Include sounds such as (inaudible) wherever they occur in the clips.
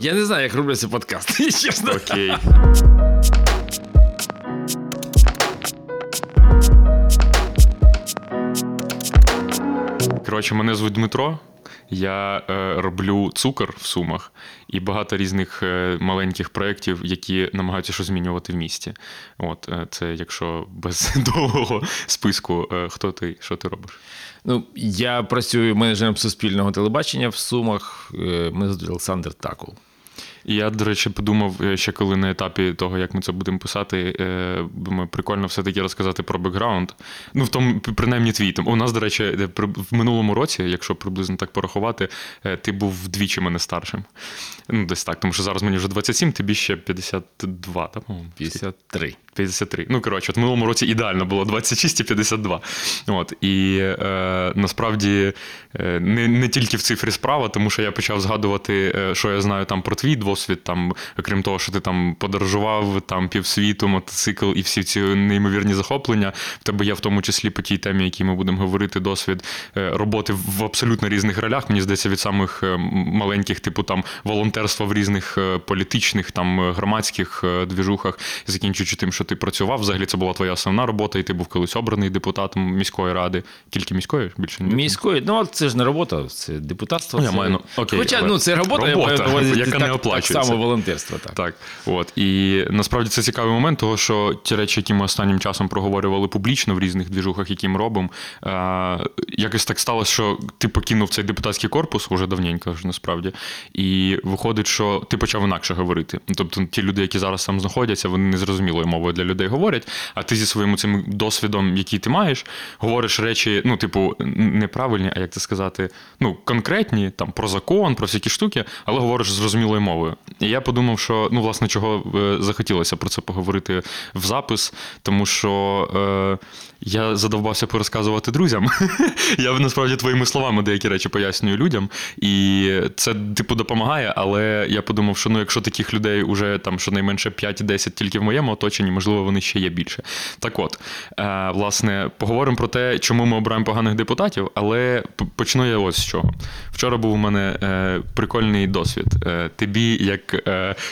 Я не знаю, як робляться подкасти, (laughs) чесно. Окей. Коротше, мене звуть Дмитро. Я е, роблю цукор в сумах і багато різних е, маленьких проєктів, які намагаються щось змінювати в місті. От е, це якщо без (laughs) довгого списку, хто ти, що ти робиш? Ну, я працюю менеджером суспільного телебачення в Сумах. Мене звуть Олександр Такул. Я, до речі, подумав, е, ще коли на етапі того, як ми це будемо писати, е, думаю, прикольно все-таки розказати про бекграунд. Ну, в тому, принаймні, твій. Там, У нас, до речі, е, в минулому році, якщо приблизно так порахувати, е, ти був вдвічі мене старшим. Ну, десь так, тому що зараз мені вже 27, тобі ще 52, так, по-моєму? 53. 53. Ну, коротше, от минулому році ідеально було 26 і 52. От, і е, насправді е, не, не тільки в цифрі справа, тому що я почав згадувати, е, що я знаю там про твій досвід, там, окрім того, що ти там подорожував там півсвіту, мотоцикл і всі ці неймовірні захоплення. В тебе є в тому числі по тій темі, якій ми будемо говорити, досвід е, роботи в абсолютно різних ролях. Мені здається, від самих е, маленьких, типу там волонтерства в різних політичних, там громадських двіжухах, закінчуючи тим, що ти працював. Взагалі це була твоя основна робота, і ти був колись обраний депутатом міської ради. Тільки міської більше не Міської, ну це ж не робота, це депутатство. Ну, я це... маю, ну, окей, Хоча але- ну, це робота, Робота, я маю яка так, не так само волонтерство. Так. Так, от і насправді це цікавий момент, того що ті речі, які ми останнім часом проговорювали публічно в різних двіжухах, які ми робимо, е, якось так сталося, що ти покинув цей депутатський корпус уже давненько ж насправді. І виходить, що ти почав інакше говорити. Тобто ті люди, які зараз там знаходяться, вони незрозумілою мовою для людей говорять. А ти зі своїм цим досвідом, який ти маєш, говориш речі, ну, типу, неправильні, а як це сказати, ну, конкретні, там про закон, про всякі штуки, але говориш зрозумілою мовою. І я подумав, що ну, власне, чого е, захотілося про це поговорити в запис, тому що е, я задовбався порозказувати друзям. (laughs) я насправді твоїми словами деякі речі пояснюю людям, і це типу допомагає. Але я подумав, що ну, якщо таких людей уже там щонайменше 5-10 тільки в моєму оточенні, можливо, вони ще є більше. Так от, е, власне, поговоримо про те, чому ми обираємо поганих депутатів, але почну я ось з чого. Вчора був у мене е, прикольний досвід. Е, тобі, як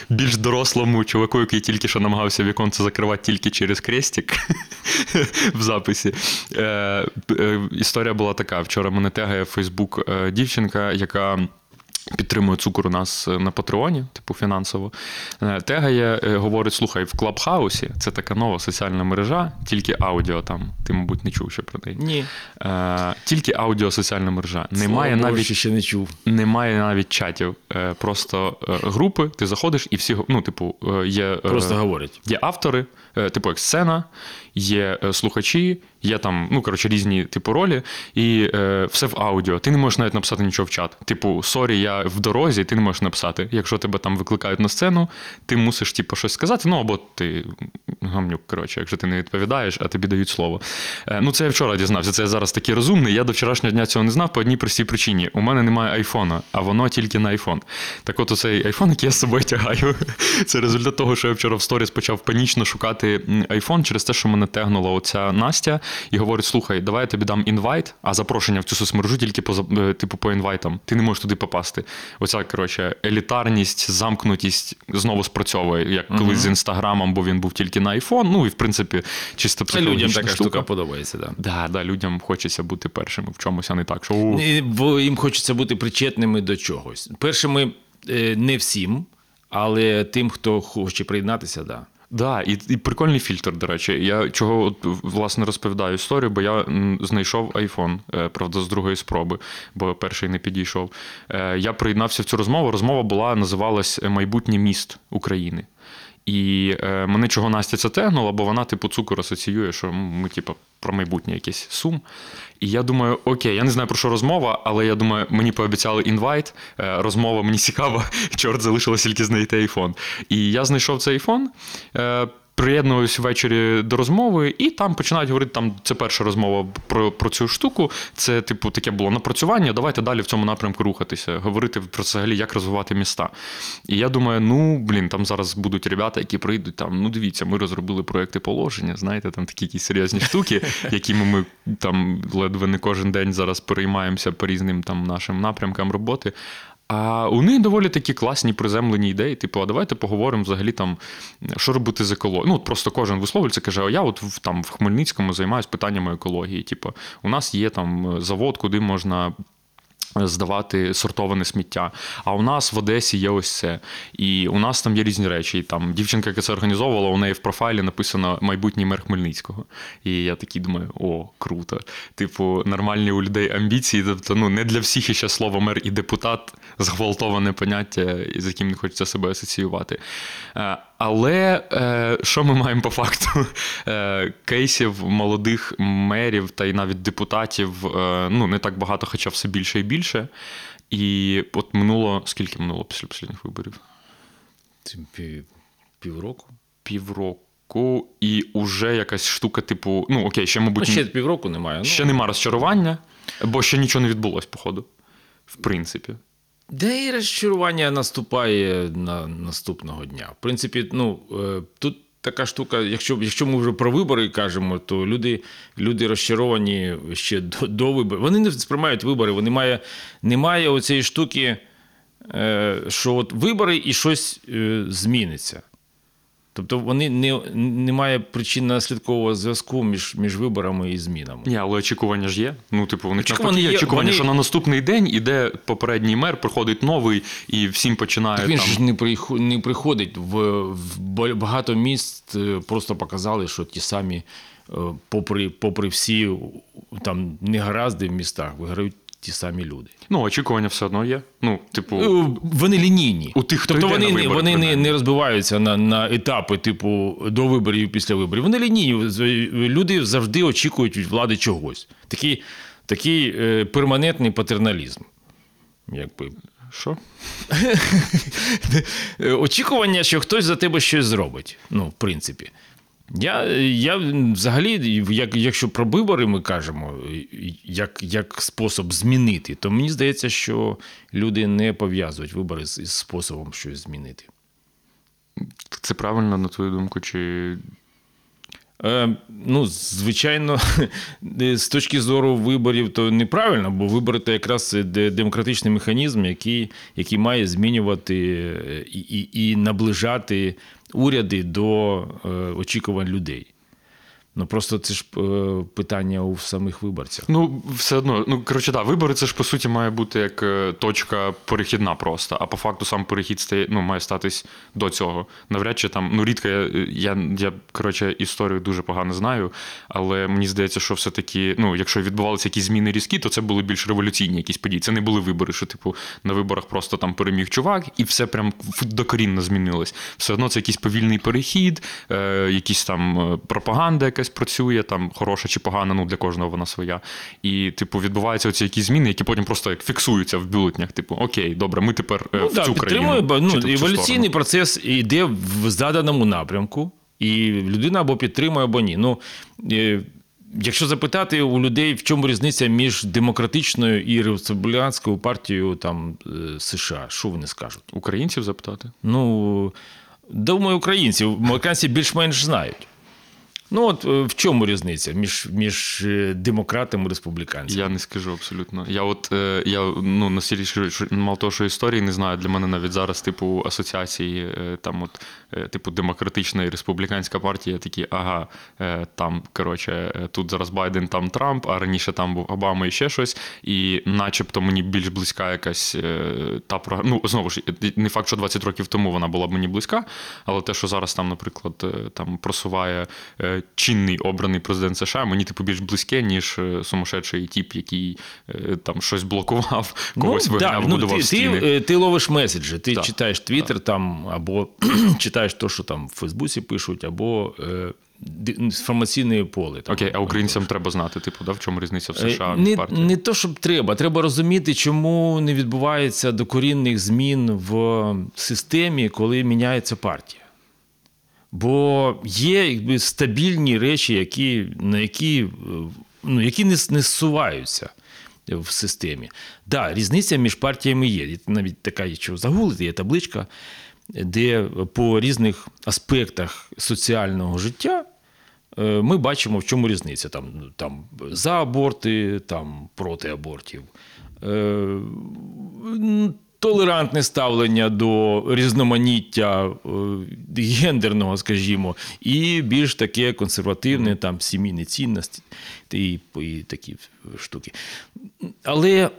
більш дорослому чуваку, який тільки що намагався віконце закривати тільки через крестик (laughs) в записі. Історія була така: вчора мене тегає в Фейсбук дівчинка, яка. Підтримує цукор у нас е, на Патреоні, типу фінансово. Е, Тегає, е, говорить: слухай, в Clubhouse і це така нова соціальна мережа, тільки аудіо там. Ти, мабуть, не чув ще про неї. Ні. Е, Тільки аудіо соціальна мережа. Немає Слава навіть ще не чув. немає навіть чатів. Е, Просто е, групи, ти заходиш і всі, ну, типу, е, є. е, Просто говорять. Є автори, е, типу як сцена, є е, слухачі, є там, ну коротше, різні типу ролі, і е, все в аудіо. Ти не можеш навіть написати нічого в чат. Типу, sorry, я в дорозі, ти не можеш написати. Якщо тебе там викликають на сцену, ти мусиш типу, щось сказати. Ну або ти гамнюк, коротше, якщо ти не відповідаєш, а тобі дають слово. Е, ну, це я вчора дізнався. Це я зараз такий розумний. Я до вчорашнього дня цього не знав по одній простій причині. У мене немає айфона, а воно тільки на айфон. Так от оцей айфон, який я з собою тягаю, (laughs) це результат того, що я вчора в сторіс почав панічно шукати айфон через те, що мене тегнула оця Настя і говорить: слухай, давай я тобі дам інвайт, а запрошення в цю соцмережу тільки по е, типу по інвайтам. Ти не можеш туди попасти. Оця коротше елітарність, замкнутість знову спрацьовує, як колись з інстаграмом, бо він був тільки на айфон. Ну і в принципі, чисто Це людям така штука. штука подобається, так. Да, да, людям хочеться бути першими в чомусь, а не так, що «О, Бо їм хочеться бути причетними до чогось. Першими е, не всім, але тим, хто хоче приєднатися, так. Да. Да, і, і прикольний фільтр, до речі. Я чого от, власне розповідаю історію, бо я знайшов iPhone, е, правда, з другої спроби, бо перший не підійшов. Е, Я приєднався в цю розмову. Розмова була, називалась Майбутнє міст України. І е, мене чого Настя це тегнула, бо вона, типу, цукор асоціює, що ми, типу, про майбутнє якийсь сум. І я думаю, окей, я не знаю про що розмова, але я думаю, мені пообіцяли інвайт. е, Розмова мені цікава, (laughs) чорт залишилося тільки знайти айфон. І я знайшов цей айфон. е, Приєднуюсь ввечері до розмови, і там починають говорити, там це перша розмова про, про цю штуку. Це, типу, таке було напрацювання. Давайте далі в цьому напрямку рухатися, говорити про взагалі, як розвивати міста. І я думаю, ну блін, там зараз будуть ребята, які прийдуть там. Ну дивіться, ми розробили проекти положення. Знаєте, там такі якісь серйозні штуки, якими ми там ледве не кожен день зараз переймаємося по різним там нашим напрямкам роботи. А у них доволі такі класні приземлені ідеї. Типу, а давайте поговоримо взагалі там, що робити з екологією. Ну, просто кожен висловлюється, каже: а я от в, там в Хмельницькому займаюся питаннями екології. Типу, у нас є там завод, куди можна. Здавати сортоване сміття. А у нас в Одесі є ось це. І у нас там є різні речі. І там дівчинка, яка це організовувала, у неї в профайлі написано майбутній мер Хмельницького. І я такий думаю: о, круто. Типу, нормальні у людей амбіції. Тобто, ну не для всіх іще слово мер і депутат зґвалтоване поняття, з яким не хочеться себе асоціювати. Е, Але е, що ми маємо по факту? (laughs) Е, Кейсів молодих мерів та й навіть депутатів ну, не так багато, хоча все більше і більше. І от минуло скільки минуло після останніх виборів? Півроку. Півроку, і уже якась штука, типу, ну окей, ще, Ну, мабуть, ще півроку немає. Ну, ще нема розчарування, бо ще нічого не відбулось, походу. В принципі. Де і розчарування наступає на наступного дня. В принципі, ну е, тут така штука, якщо, якщо ми вже про вибори кажемо, то люди, люди розчаровані ще до, до виборів. Вони не сприймають вибори, вони має, немає оцієї штуки, е, що от вибори і щось е, зміниться. Тобто вони не, немає причинно-наслідкового зв'язку між, між виборами і змінами. Ні, але очікування ж є. Ну, типу, них Очікування навпаки є є, очікування, вони- що на наступний день іде попередній мер, приходить новий і всім починає Так він там. ж не, приход, не приходить. В, в багато міст е, просто показали, що ті самі, е, попри, попри всі там негаразди в містах, виграють ті самі люди. Ну, очікування все одно є. Ну, типу, Е, Вони лінійні. У тих, хто тобто йде вони, на не- вибори, вони не, принаймні. не розбиваються на, на етапи, типу, до виборів і після виборів. Вони лінійні. Люди завжди очікують від влади чогось. Такий, такий е, перманентний патерналізм. Якби. що? (laughs) Е, очікування, що хтось за тебе щось зробить. Ну, в принципі. Я, я взагалі, як, якщо про вибори ми кажемо, як, як спосіб змінити, то мені здається, що люди не пов'язують вибори з, із способом щось змінити. Це правильно, на твою думку, чи. Е, ну, звичайно, (laughs) з точки зору виборів, то неправильно, бо вибори це якраз демократичний механізм, який, який має змінювати е, і, і, і наближати уряди до е, очікувань людей. Ну просто це ж е, питання у самих виборців. Ну, все одно, ну коротше, да, вибори це ж по суті має бути як е, точка перехідна просто. А по факту сам перехід стає, ну, має статись до цього. Навряд чи там, ну рідко я, я, я коротше, історію дуже погано знаю, але мені здається, що все-таки, ну, якщо відбувалися якісь зміни різкі, то це були більш революційні якісь події. Це не були вибори, що, типу, на виборах просто там переміг чувак, і все прям докорінно змінилось. Все одно це якийсь повільний перехід, е, якісь там е, пропаганда якась працює, там хороша чи погана, ну для кожного вона своя. І, типу, відбуваються оці якісь зміни, які потім просто як фіксуються в бюлетнях. Типу, окей, добре, ми тепер е, Ну, в да, цю країну. бо, чи ну, еволюційний процес йде в заданому напрямку, і людина або підтримує, або ні. Ну, е, якщо запитати у людей, в чому різниця між демократичною і республіканською партією там, е, США, що вони скажуть? Українців запитати? Ну, думаю, українців, американці більш-менш знають. Ну, от е, в чому різниця між, між е, демократами і республіканцями? Я не скажу абсолютно. Я от е, я ну настільки мало того, що історії не знаю. Для мене навіть зараз, типу, асоціації, там, от, типу, демократична і республіканська партія, такі, ага, там, коротше, тут зараз Байден, там Трамп, а раніше там був Обама і ще щось. І начебто мені більш близька якась та програма. Ну, знову ж, не факт, що 20 років тому вона була б мені близька, але те, що зараз там, наприклад, там просуває чинний обраний президент США, мені типу більш близьке, ніж е, сумасшедший тіп, який е, там щось блокував, когось ну, вигнав, ну, будував ти, ти, стіни. е, ти ловиш меседжі, ти Так, читаєш Твіттер там, або (clears throat) читаєш те, що там в Фейсбуці пишуть, або інформаційне поле. Там, Окей, а українцям треба знати, типу, да, в чому різниця в США Не, партії? не то, щоб треба. Треба розуміти, чому не відбувається докорінних змін в системі, коли міняється партія. Бо є якби, стабільні речі, які, на які, е, ну, які не, не зсуваються в системі. Так, да, різниця між партіями є. Є Навіть така, якщо загуглити, є табличка, де по різних аспектах соціального життя Е, ми бачимо, в чому різниця. Там, там за аборти, там проти абортів. Толерантне ставлення до різноманіття е, гендерного, скажімо, і більш таке консервативне, там, сімейні цінності і, і такі штуки. Але.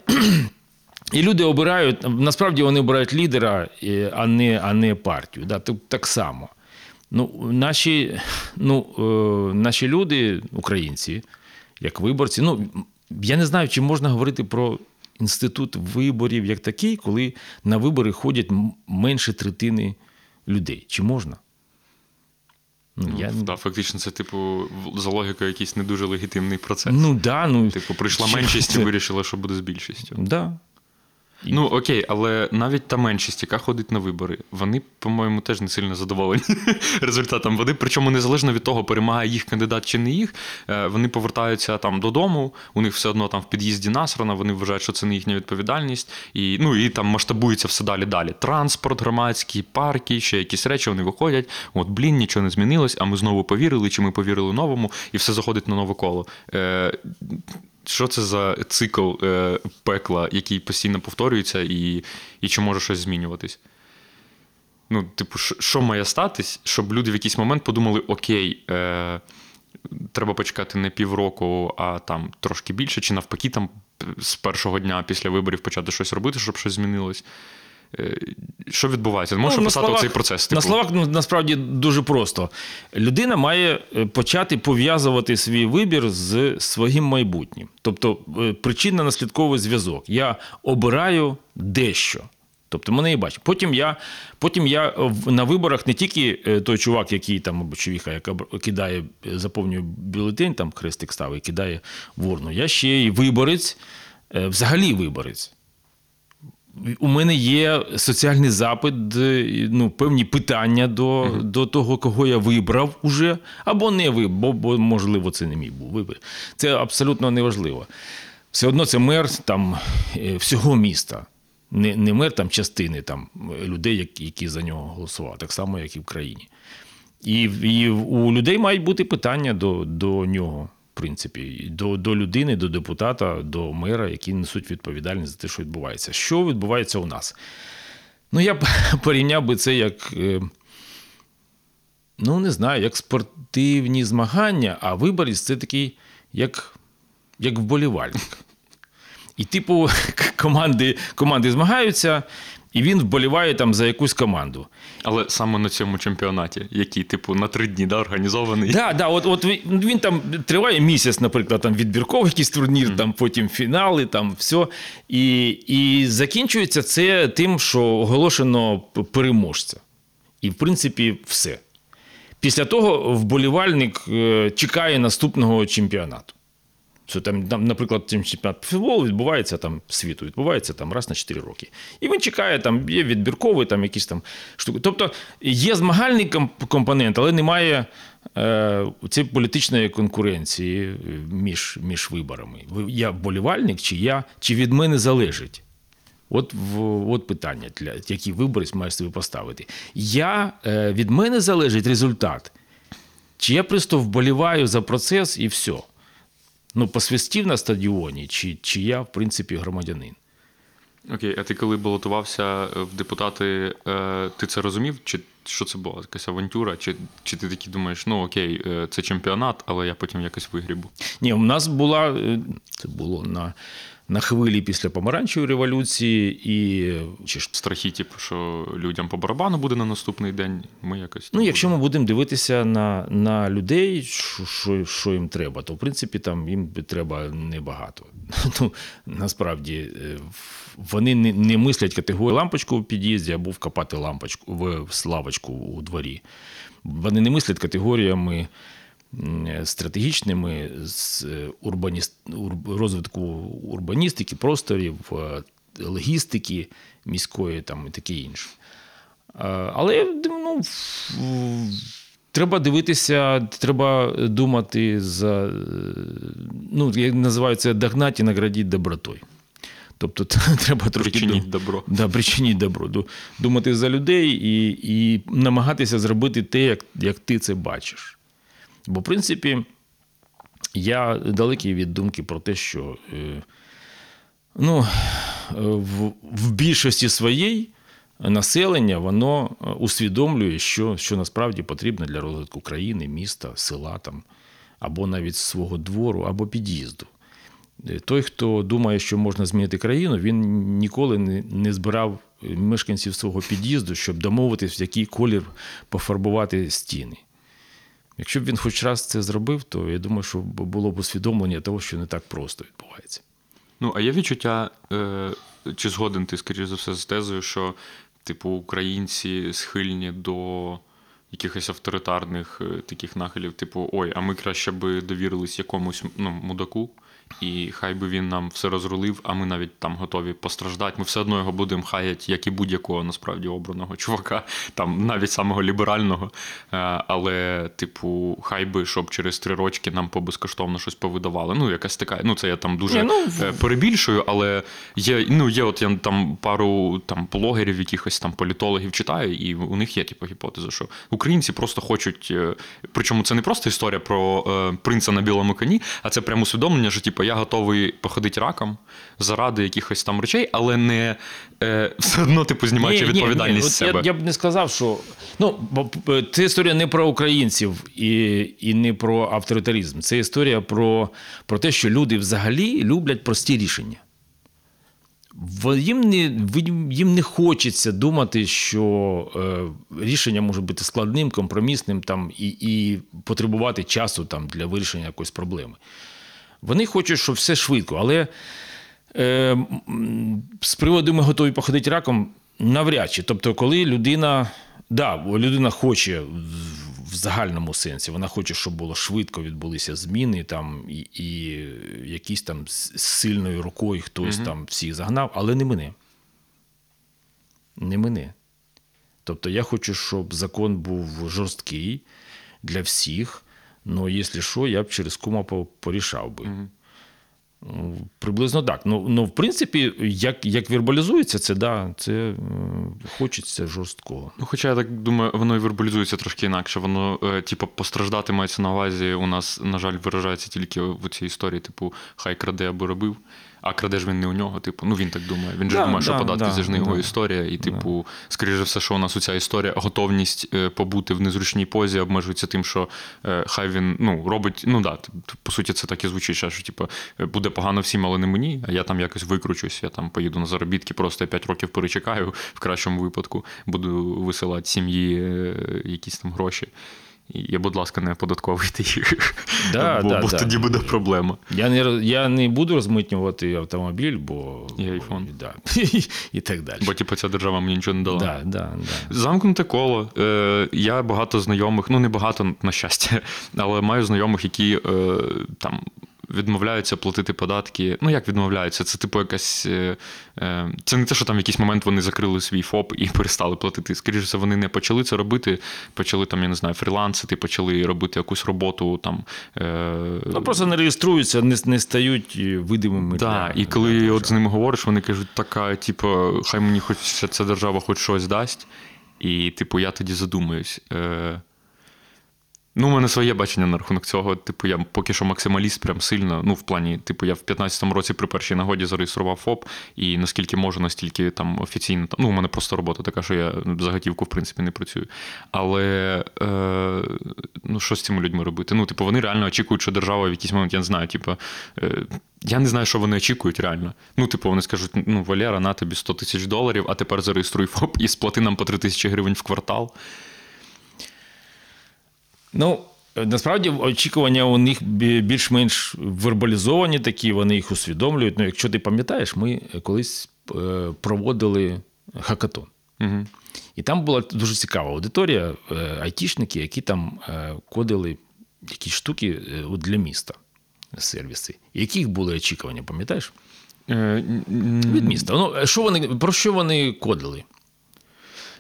І люди обирають, насправді вони обирають лідера, е, а не, а не партію. Да, так, так само. Ну, наші, ну, е, наші люди, українці, як виборці, ну, я не знаю, чи можна говорити про інститут виборів як такий, коли на вибори ходять менше третини людей. Чи можна? Ну, Ну, я... да, фактично, це, типу, за логікою якийсь не дуже легітимний процес. ну да, ну, Типу, прийшла меншість і вирішила, що буде з більшістю. Да. Ну окей, але навіть та меншість, яка ходить на вибори, вони, по-моєму, теж не сильно задоволені (laughs) результатом. Вони, причому незалежно від того, перемагає їх кандидат чи не їх, е, вони повертаються там додому. У них все одно там в під'їзді насрано, вони вважають, що це не їхня відповідальність, і ну і там масштабується все далі. Далі. Транспорт, громадський, парки, ще якісь речі. Вони виходять. От блін, нічого не змінилось. А ми знову повірили, чи ми повірили новому, і все заходить на нове коло. Е, що це за цикл е, пекла, який постійно повторюється, і, і чи може щось змінюватись? Ну, типу, що- має статись, щоб люди в якийсь момент подумали: окей, е, треба почекати не півроку, а там трошки більше, чи навпаки, там з першого дня після виборів почати щось робити, щоб щось змінилось. Е, що відбувається? Можеш Ну, на описати цей процес? На типу? словах ну, насправді дуже просто. Людина має е, почати пов'язувати свій вибір з своїм майбутнім. Тобто е, причинно-наслідковий зв'язок. Я обираю дещо. Тобто мене і бачить. Потім я, потім я на виборах не тільки той чувак, який там або човіха, яка кидає, заповнює бюлетень, там хрестик ставить, кидає в урну. Я ще й виборець, взагалі виборець. У мене є соціальний запит, ну, певні питання до, до того, кого я вибрав уже, або не вибрав, бо, бо, можливо, це не мій був вибір. Це абсолютно неважливо. Все одно це мер там, е, всього міста. Не, не мер там частини там, е, людей, які за нього голосували, так само, як і в країні. І, і у людей мають бути питання до, до нього, в принципі, до, до людини, до депутата, до мера, які несуть відповідальність за те, що відбувається. Що відбувається у нас? Ну, я б (laughs) порівняв би це як. е, Ну, не знаю, як спортивні змагання, а виборець це такий, як, як вболівальник. І, типу, (laughs) команди, команди змагаються, і він вболіває там за якусь команду. Але саме на цьому чемпіонаті, який, типу, на три дні да, організований. Да, да, от, от він, він там триває місяць, наприклад, там відбірковий якийсь турнір, там потім фінали, там все. І, і закінчується це тим, що оголошено переможця. І, в принципі, все. Після того вболівальник е, чекає наступного чемпіонату. Що там, наприклад, чемпіонат футболу відбувається там світу, відбувається там раз на 4 роки. І він чекає, там є відбірковий, там якісь там штуки. Тобто є змагальний компонент, але немає е, цієї політичної конкуренції е, між, між виборами. Я вболівальник, чи я, чи від мене залежить. От, от питання, для, які виборець має собі поставити. Я, е, від мене залежить результат. Чи я просто вболіваю за процес і все. Ну, посвистів на стадіоні, чи, чи я, в принципі, громадянин. Окей, а ти коли балотувався в депутати, е, ти це розумів? Чи що це була? Якась авантюра? Чи, чи ти такий думаєш, ну окей, е, це чемпіонат, але я потім якось вигрібу? Ні, у нас була е, це було на, на хвилі після помаранчевої революції, і чи ж Страхи, типу, що людям по барабану буде на наступний день. Ми якось Ну, якщо ми будемо дивитися на, на людей, що, що, що їм треба, то в принципі там їм треба небагато. (laughs) Ну, насправді е, вони не, не мислять категорію лампочку в під'їзді або вкопати лампочку в в лавочку у дворі. Вони не мислять категоріями стратегічними з е, урбаніст, ур- розвитку урбаністики, просторів, е, логістики міської там, і таке інше. Е, Але ну, треба дивитися, треба думати за. е, Ну, як називають це догнати і наградити добротою. Тобто (laughs) треба трошки причиніть дум- добро. Да, причиніть добро. Думати за людей і, і намагатися зробити те, як, як ти це бачиш. Бо, в принципі, я далекий від думки про те, що. Е, ну, в, в більшості своїй населення воно е, усвідомлює, що, що насправді потрібно для розвитку країни, міста, села там, або навіть свого двору, або під'їзду. Е, Той, хто думає, що можна змінити країну, він ніколи не збирав мешканців свого під'їзду, щоб домовитись, в який колір пофарбувати стіни. Якщо б він хоч раз це зробив, то я думаю, що було б усвідомлення того, що не так просто відбувається. Ну, а є відчуття, е, чи згоден ти, скоріш за все, з тезою, що, типу, українці схильні до якихось авторитарних е, таких нахилів, типу, ой, а ми краще би довірились якомусь ну, мудаку, і хай би він нам все розрулив, а ми навіть там готові постраждати. Ми все одно його будемо хаяти, як і будь-якого насправді обраного чувака, там навіть самого ліберального. Е, Але, типу, хай би, щоб через три рочки нам побезкоштовно щось повидавали. Ну, якась така. Ну, це я там дуже ну, е, перебільшую, але є, ну, є от я там пару там блогерів, якихось там політологів читаю, і у них є типу гіпотеза, що українці просто хочуть. е, Причому це не просто історія про принца на білому коні, а це прямо усвідомлення, що типу, я готовий походити раком заради якихось там речей, але не е, все одно типу знімаючи відповідальність з от себе. Я, я б не сказав, що ну, бо, е, це історія не про українців і, і не про авторитаризм. Це історія про, про те, що люди взагалі люблять прості рішення. Їм не, їм не хочеться думати, що е, рішення може бути складним, компромісним там, і, і потребувати часу там, для вирішення якоїсь проблеми. Вони хочуть, щоб все швидко, але е, з приводу ми готові походити раком навряд чи. Тобто, коли людина, да, людина хоче в- загальному сенсі, вона хоче, щоб було швидко відбулися зміни, там, і, і якийсь там з сильною рукою хтось там всіх загнав, але не мене. Не мене. Тобто я хочу, щоб закон був жорсткий для всіх. Ну, якщо що, я б через кума порішав би. Угу. Приблизно так. Ну, ну, в принципі, як, як вербалізується це, да, це е, хочеться жорсткого. Ну, хоча я так думаю, воно і вербалізується трошки інакше. Воно, е, типу, постраждати мається на увазі. У нас, на жаль, виражається тільки в цій історії, типу, хай краде або робив. А краде ж він не у нього, типу, ну він так думає. Він же Да, думає, що да, податки да, це ж не його да. історія. І, типу, скоріше все, що у нас оця історія, готовність е, побути в незручній позі обмежується тим, що е, хай він ну, робить. Ну да, по суті, це так і звучить, що типу, е, буде погано всім, але не мені, а я там якось викручусь, я там поїду на заробітки, просто 5 років перечекаю в кращому випадку, буду висилати сім'ї е, якісь там гроші. І, будь ласка, не оподатковуйте їх. Да, (laughs) бо да, бо да. тоді буде проблема. Я не, я не буду розмитнювати автомобіль, бо. І айфон. Да, (laughs) і так далі. Бо, типу, ця держава мені нічого не дала. да, да, да. Замкнуте коло. Е, я багато знайомих, ну не багато, на щастя, (laughs) але маю знайомих, які е, там. Відмовляються платити податки. Ну, як відмовляються? Це типу якась. е, е, Це не те, що там в якийсь момент вони закрили свій ФОП і (laughs) перестали платити. Скоріше, все, вони не почали це робити. Почали там, я не знаю, фрілансити, почали робити якусь роботу там. Е, Ну, просто не реєструються, не, не стають видимими. Так, і коли для от з ними говориш, вони кажуть, така, типу, хай мені хоч ця держава хоч щось дасть. І, типу, я тоді задумаюсь. Е... Ну, у мене своє бачення на рахунок цього. Типу, я поки що максималіст, прям сильно. Ну, в плані, типу, я в 15-му році при першій нагоді зареєстрував ФОП, і наскільки можу, настільки там офіційно. Там, ну, у мене просто робота така, що я за готівку, в принципі, не працюю. Але е, ну, що з цими людьми робити? Ну, типу, вони реально очікують, що держава в якийсь момент, я не знаю, типу, е, я не знаю, що вони очікують реально. Ну, типу, вони скажуть: ну, Валера, на тобі 100 тисяч доларів, а тепер зареєструй ФОП і сплати нам по 3 тисячі гривень в квартал. Ну, насправді очікування у них більш-менш вербалізовані такі, вони їх усвідомлюють. Ну, якщо ти пам'ятаєш, ми колись е, проводили хакатон. Угу. І там була дуже цікава аудиторія, е, айтішники, які там е, кодили якісь штуки для міста, сервіси. Яких були очікування, пам'ятаєш? Від міста. Ну, що вони, про що вони кодили?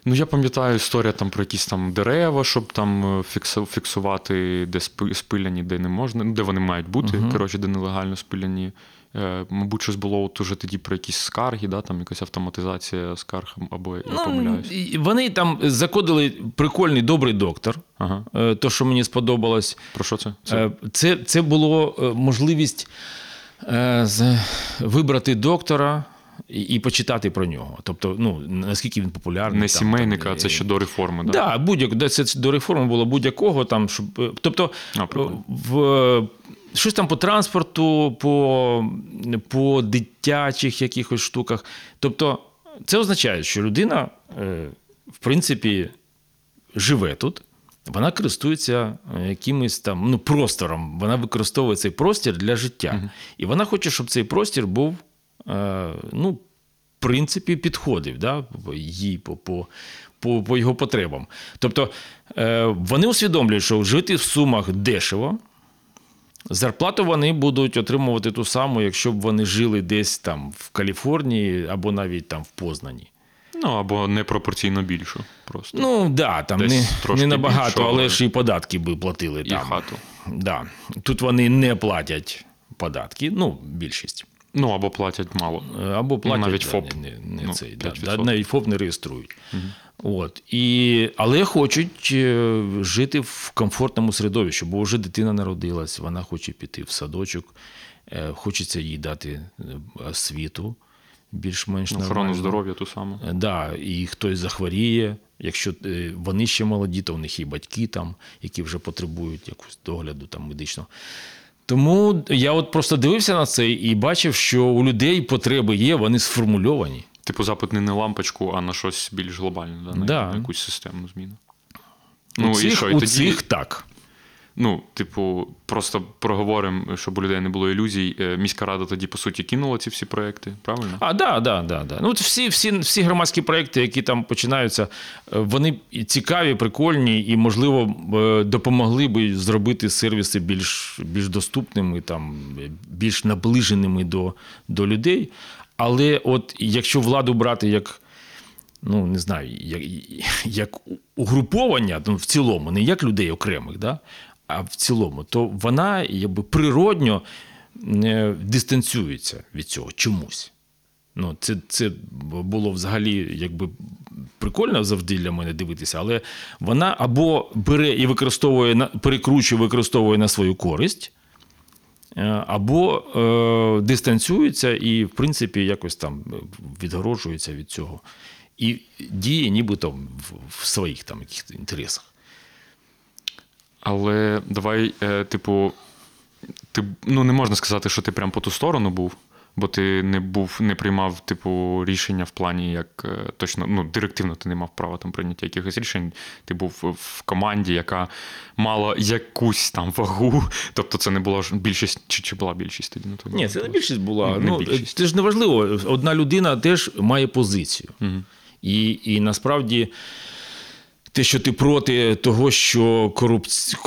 Ну, я пам'ятаю історія там про якісь там дерева, щоб там е, фіксувати, де спи- спиляні, де не можна, ну, де вони мають бути, коротше, де нелегально спиляні. Е, мабуть, щось було от уже тоді про якісь скарги, да, там якась автоматизація скарг, або я помиляюсь. Ну, і вони там закодили прикольний добрий доктор. Ага. Е, То, що мені сподобалось, Про що це? це? Це, це було е, можливість е, вибрати доктора і, і почитати про нього. Тобто, ну, наскільки він популярний. Не там, сімейника, там, а це е, ще до реформи. Да? Да, будь-як, це до реформи було будь-якого там, щоб. е, Тобто, А, в, щось там по транспорту, по, по дитячих якихось штуках. Тобто, це означає, що людина, е, в принципі, живе тут. Вона користується е, якимось там ну, простором, вона використовує цей простір для життя. І вона хоче, щоб цей простір був, е, ну, в принципі, підходив да, їй по, по, по, по його потребам. Тобто е, вони усвідомлюють, що жити в Сумах дешево. Зарплату вони будуть отримувати ту саму, якщо б вони жили десь там в Каліфорнії або навіть там в Познані. Ну або непропорційно більшу просто. Ну, да, там Десь не, не набагато, більшого. але ж і податки би платили і там. хату. Да. Тут вони не платять податки, ну, більшість. Ну або платять мало. Е, Або платять навіть ФОП. Не, не, не Ну, цей, да, 5%. да, навіть ФОП не реєструють. От. І, але хочуть е, жити в комфортному середовищі, бо вже дитина народилась, вона хоче піти в садочок, е, хочеться їй дати освіту більш-менш Охорону здоров'я ту саму. Е, Да, і хтось захворіє. Якщо вони ще молоді, то в них є батьки, там, які вже потребують якогось догляду там, медичного. Тому я от просто дивився на це і бачив, що у людей потреби є, вони сформульовані. Типу запит не на лампочку, а на щось більш глобальне, да? на Да. якусь системну зміну. у Ну, цих, і що, і у тоді, цих так. Ну, типу, просто проговоримо, щоб у людей не було ілюзій. Е, Міська рада тоді, по суті, кинула ці всі проекти, правильно? А, да, да, да, да. Ну, всі, всі, всі громадські проекти, які там починаються, е, вони цікаві, прикольні і, можливо, е, допомогли би зробити сервіси більш, більш доступними, там, більш наближеними до, до людей. Але от якщо владу брати як. Ну, не знаю, як, як угруповання ну, в цілому, не як людей окремих, да? А в цілому, то вона якби природньо е, дистанціюється від цього чомусь. Ну, це, це було взагалі якби прикольно завжди для мене дивитися, але вона або бере і використовує перекручує, використовує на свою користь, е, або е, дистанціюється і, в принципі, якось там відгороджується від цього. І діє нібито в, в своїх там якихось інтересах. Але давай, е, типу, ти ну не можна сказати, що ти прям по ту сторону був, бо ти не був, не приймав, типу, рішення в плані, як е, точно, ну, директивно ти не мав права там прийняття якихось рішень. Ти був в команді, яка мала якусь там вагу. Тобто це не була ж більшість, чи, чи була більшість тоді на той Ні, це не більшість була. Не- не ну, більшість. Це ж не важливо. Одна людина теж має позицію. Мгм. І, і насправді те, що ти проти того, що корупці...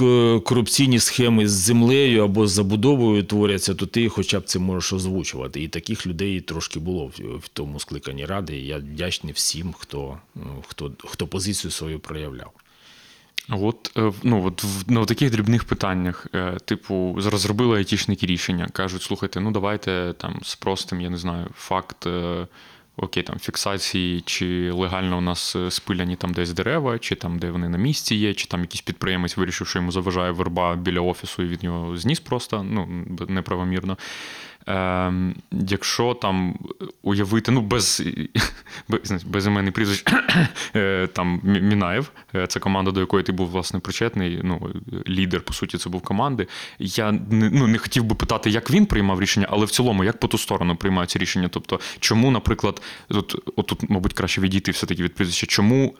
корупційні схеми з землею або з забудовою творяться, то ти хоча б це можеш озвучувати. І таких людей трошки було в, в тому скликанні ради. Я вдячний всім, хто, ну, хто, хто позицію свою проявляв. От, е, ну, от в, на таких дрібних питаннях, е, типу, розробили айтішники рішення, кажуть, слухайте, ну давайте там спростим, я не знаю, факт. Окей, там фіксації, чи легально у нас е, спиляні там десь дерева, чи там, де вони на місці є, чи там якийсь підприємець вирішив, що йому заважає верба біля офісу, і від нього зніс просто, ну, неправомірно. Ем, якщо там уявити, ну, без, (laughs) без, безіменний прізвищ, (coughs) е, там Мінаєв, е, це команда, до якої ти був власне причетний, ну, лідер, по суті, це був команди. Я не, ну, не хотів би питати, як він приймав рішення, але в цілому, як по ту сторону приймаються рішення. Тобто, чому, наприклад, тут, отут, мабуть, краще відійти все-таки від прізвища, чому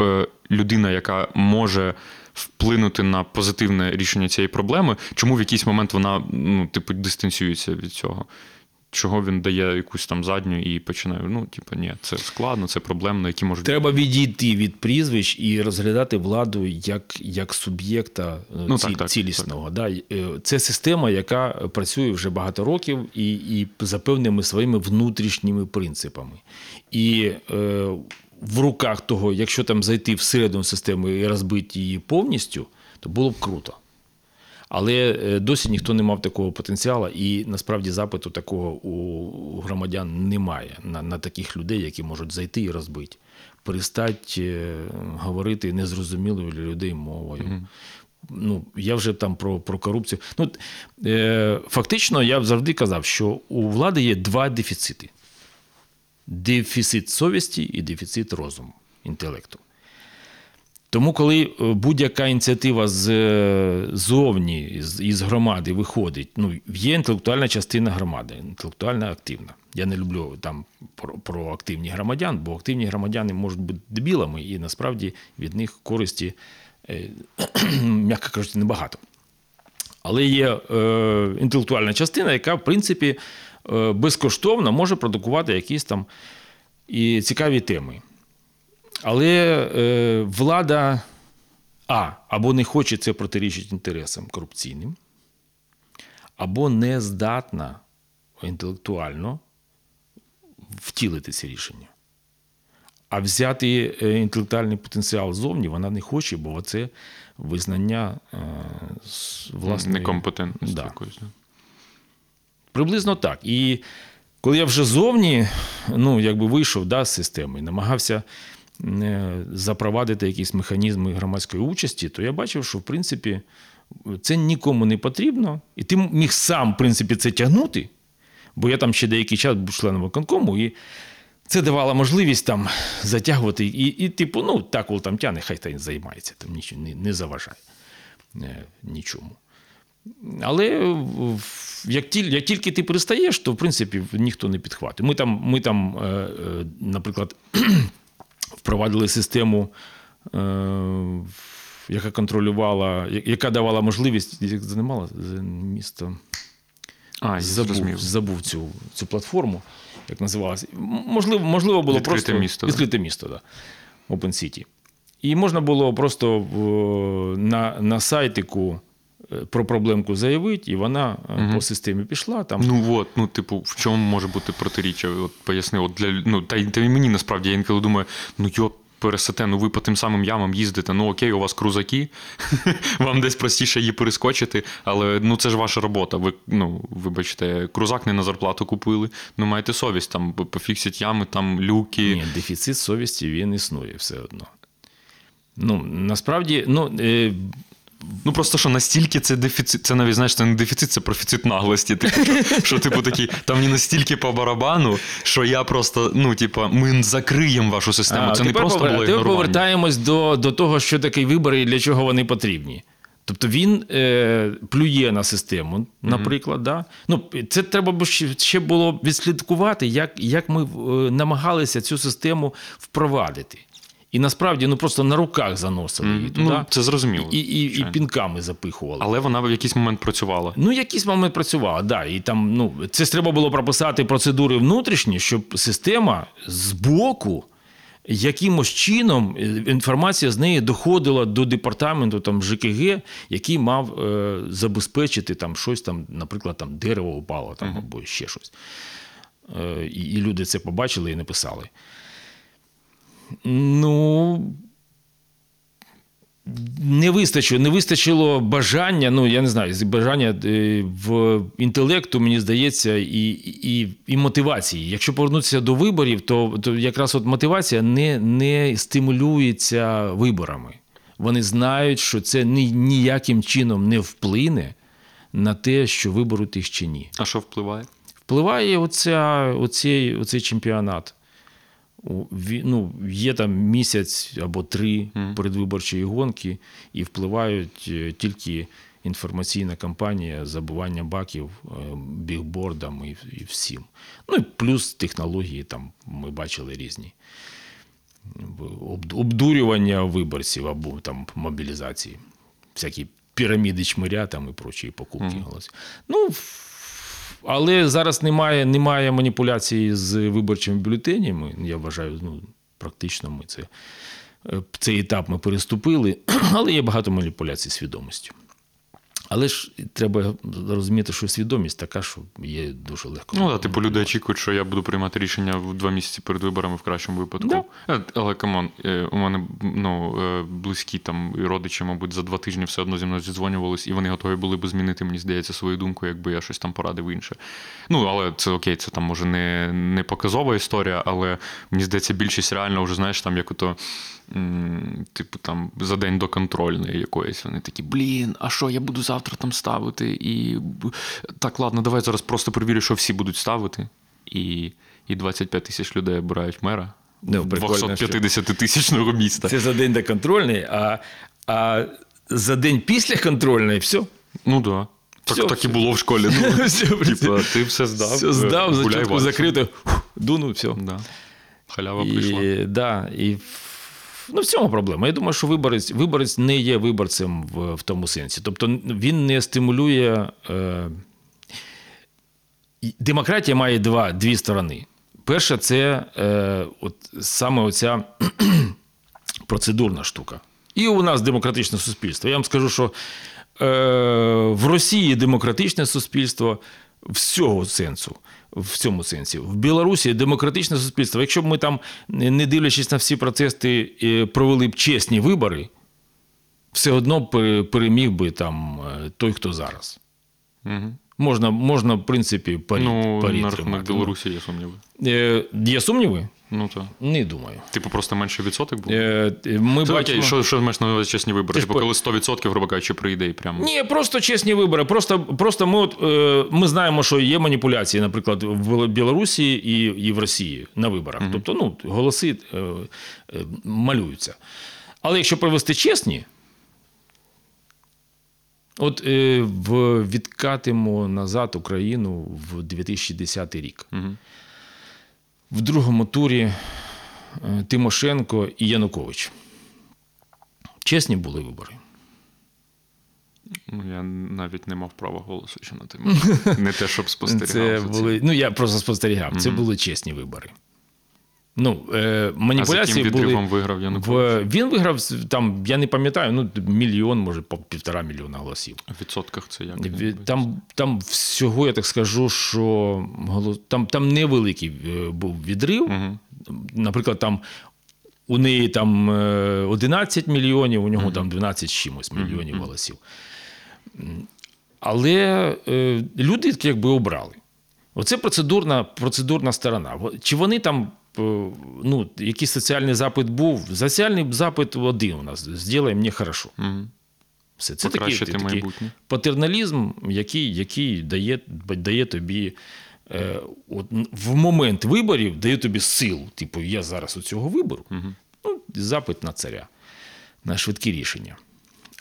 е, людина, яка може вплинути на позитивне рішення цієї проблеми, чому в якийсь момент вона ну, типу, дистанціюється від цього? Чого він дає якусь там задню і починає, ну, типу, ні, це складно, це проблемно, які можуть Треба відійти від прізвищ і розглядати владу як, як суб'єкта е, Ну, ці- так, так, цілісного. Да? Е, Це система, яка працює вже багато років і, і за певними своїми внутрішніми принципами. І е, в руках того, якщо там зайти всередину системи і розбити її повністю, то було б круто. Але е, досі ніхто не мав такого потенціалу, і насправді запиту такого у громадян немає на, на таких людей, які можуть зайти і розбити. Перестать е, говорити незрозумілою для людей мовою. Ну, я вже там про, про корупцію. Ну, е, фактично, я завжди казав, що у влади є два дефіцити. Дефіцит совісті і дефіцит розуму, інтелекту. Тому, коли е, будь-яка ініціатива е, зовні, з- із громади виходить, ну, є інтелектуальна частина громади, інтелектуальна активна. Я не люблю там про, про активні громадян, бо активні громадяни можуть бути дебілами, і насправді від них користі, е, (clears throat) м'яко кажучи, небагато. Але є е, інтелектуальна частина, яка, в принципі, безкоштовно може продукувати якісь там і цікаві теми. Але е, влада А, або не хоче це протирічити інтересам корупційним, або не здатна інтелектуально втілити ці рішення. А взяти е, інтелектуальний потенціал зовні вона не хоче, бо це визнання е, власної Некомпетентності Да. Приблизно так. І коли я вже зовні ну, якби вийшов да, з системи і намагався е, запровадити якісь механізми громадської участі, то я бачив, що в принципі це нікому не потрібно, і ти міг сам, в принципі, це тягнути. Бо я там ще деякий час був членом виконкому, і це давало можливість там затягувати. І, і типу, ну, так, там тягне, хай та займається, там нічого не, не заважає е, нічому. Але як, тіль, як тільки ти перестаєш, то в принципі ніхто не підхватить. Ми там, ми там е, е, наприклад, (clears throat) впровадили систему, е, яка контролювала, яка давала можливість, як займала місто. А, Забув, зрозумів. забув цю, цю платформу, як називалася. Можливо, можливо було Відкрите просто місто, да? місто, да. Open City. І можна було просто на, на сайтику про проблемку заявити, і вона е, по системі пішла. Там, Ну от, ну, типу, в чому може бути протиріччя? От поясни, от для ну, та, й- та й мені насправді я інколи думаю, ну йо. Пересете, ну ви по тим самим ямам їздите, ну окей, у вас крузаки, (laughs) вам десь простіше її перескочити, але ну це ж ваша робота. Ви ну, вибачте, крузак не на зарплату купили, ну маєте совість там пофіксять ями, там люки. Ні, дефіцит совісті він існує все одно. Ну, насправді, ну, е, Ну просто що настільки це дефіцит, це навіть знаєш, це не дефіцит, це профіцит наглості. Типу, що, (laughs) що типу такий, там мені настільки по барабану, що я просто, ну, типу, ми закриємо вашу систему. А, це не просто повер- було тепер ігнорування. повертаємось до, до того, що таке вибори і для чого вони потрібні. Тобто він е, плює на систему, наприклад. Да? Ну, це треба б ще, ще було відслідкувати, як, як ми е, намагалися цю систему впровадити. І насправді ну, просто на руках заносили її туди. Ну, це зрозуміло. і, і, і пінками запихували. Але вона в якийсь момент працювала. Ну, якийсь момент працювала, да. І там, ну, це ж треба було прописати процедури внутрішні, щоб система з боку якимось чином е, інформація з неї доходила до департаменту там, ЖКГ, який мав е, забезпечити там щось, там, наприклад, там дерево упало там, або ще щось. Е, і люди це побачили і написали. Ну, не вистачило, не вистачило бажання, ну я не знаю, бажання е, в інтелекту, мені здається, і, і, і мотивації. Якщо повернутися до виборів, то, то якраз от мотивація не, не стимулюється виборами. Вони знають, що це ні, ніяким чином не вплине на те, що виберуть їх чи ні. А що впливає? Впливає оця, оцей, оцей чемпіонат. Ну, є там місяць або три передвиборчої гонки, і впливають е, тільки інформаційна кампанія, забування баків е, бігбордам і, і всім. Ну і плюс технології там ми бачили різні. Обдурювання виборців або там мобілізації, всякі піраміди Чмиря там і прочі покупки голосів. Ну, але зараз немає, немає маніпуляції з виборчими бюлетенями. Я вважаю, ну, практично ми це, е, цей етап ми переступили, (clears throat) але є багато маніпуляцій свідомістю. Але ж треба розуміти, що свідомість така, що є дуже легко. Ну, да, типу, люди очікують, що я буду приймати рішення в два місяці перед виборами в кращому випадку. Да. Е, Але come on, е, у мене ну, е, близькі там і родичі, мабуть, за два тижні все одно зі мною зідзвонювались, і вони готові були б змінити, мені здається, свою думку, якби я щось там порадив інше. Ну, але це окей, це там може не, не показова історія, але мені здається, більшість реально вже, знаєш, там як ото. Типу там за день до контрольної якоїсь. Вони такі, блін, а що я буду завтра там ставити? І так, ладно, давай зараз просто перевірю, що всі будуть ставити. і, і 25 тисяч людей обирають мера Ну, 250-тисячного міста. Це за день до контрольної, а, а за день після контрольної все. Ну так. Да. Так, так і було в школі. Ну, (laughs) Все, типа, ти все здав. все здав, вальсом. закрито, дунув, все. Да. Халява прийшла. Да, і ну, в цьому проблема. Я думаю, що виборець, виборець не є виборцем в, в тому сенсі. Тобто він не стимулює. Е, демократія має два, дві сторони. Перша це е, от, саме оця (clears throat) процедурна штука. І у нас демократичне суспільство. Я вам скажу, що е, в Росії демократичне суспільство всього сенсу. В цьому сенсі. В Білорусі демократичне суспільство. Якщо б ми там, не дивлячись на всі процеси, е, провели б чесні вибори, все одно пере- переміг би там е, той, хто зараз. Угу. Можна, можна в принципі, парі, Ну, парі на рахунок Білорусі є сумніви. Е, Є сумніви? Ну так. Не думаю. Типу, просто менший відсоток був. Е, Ми Це бачимо... окей, що, що маєш на увазі чесні вибори? Типу, коли 100%, грубо кажучи, прийде і прям. Ні, просто чесні вибори. Просто, просто ми, от, е, ми знаємо, що є маніпуляції, наприклад, в Білорусі і, і в Росії на виборах. Тобто, ну, голоси е, е, малюються. Але якщо провести чесні, от е, в, відкатимо назад Україну в 2010 рік. Мгм. В другому турі е, Тимошенко і Янукович. Чесні були вибори. Ну, я навіть не мав права голосу що на тим. Не те, щоб спостерігав. Це були, ну я просто спостерігав. Це були чесні вибори. Ну, е, А з яким були. виграв Янукович? В, він виграв там, я не пам'ятаю, ну мільйон, може, півтора мільйона голосів. В відсотках це як? Там, там всього, я так скажу, що там, там невеликий е, був відрив. Угу. Наприклад, там у неї там е, 11 мільйонів, у нього там 12 чимось мільйонів голосів. Але е, люди якби обрали. Оце процедурна, процедурна сторона. Чи вони там, е, ну, якийсь соціальний запит був? Соціальний запит один у нас. Зробай мені хорошо. Угу. Все. Це такий, такий патерналізм, який, який дає, дає тобі е, от, в момент виборів дає тобі силу. Типу, я зараз у цього вибору. Угу. Ну, запит на царя, на швидкі рішення.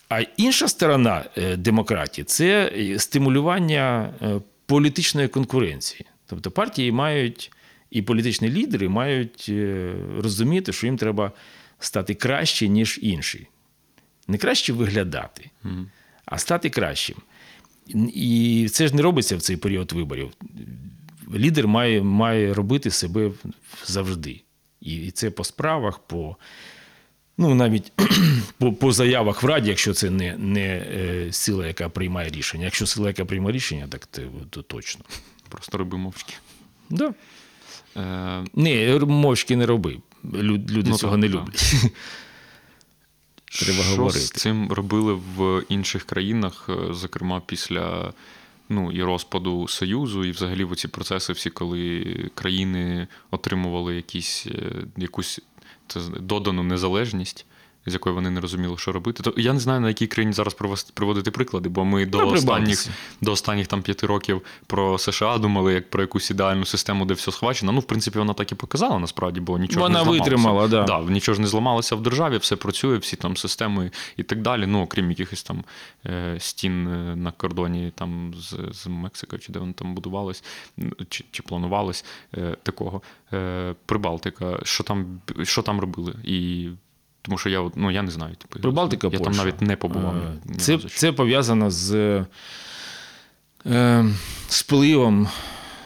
А інша сторона е, демократії це е, стимулювання е, політичної конкуренції. Тобто партії мають і політичні лідери мають е, розуміти, що їм треба стати краще, ніж інші. Не краще виглядати, а стати кращим. І це ж не робиться в цей період виборів. Лідер має, має робити себе завжди. І це по справах, по, ну, навіть (clears throat) по, по заявах в Раді, якщо це не, не е, сила, яка приймає рішення. Якщо сила, яка приймає рішення, так то, то точно. Просто роби мовчки. Да. Е, Ні, мовчки не роби. Лю- Люди Ну, цього так, не так. люблять. (laughs) Треба що говорити. з цим робили в інших країнах, е, зокрема після ну, і розпаду Союзу, і взагалі в ці процеси, всі, коли країни отримували якісь, е, якусь додану незалежність. З якою вони не розуміли, що робити. То я не знаю, на якій країні зараз приводити приклади, бо ми до останніх, до останніх там п'яти років про США думали як про якусь ідеальну систему, де все схвачено. Ну, в принципі, вона так і показала насправді, бо нічого Вона не зламалося. витримала, да. Да, нічого ж не зламалося в державі, все працює, всі там системи і так далі. Ну, окрім якихось там е, стін е, на кордоні там з, з Мексикою, чи де воно там будувалось, чи, чи планувалось е, такого. Прибалтика, що там, що там робили? І тому що я ну, я не знаю. Типу, Прибалтика, я Польща. там навіть не побував. Е, Це, це пов'язано з е, спливом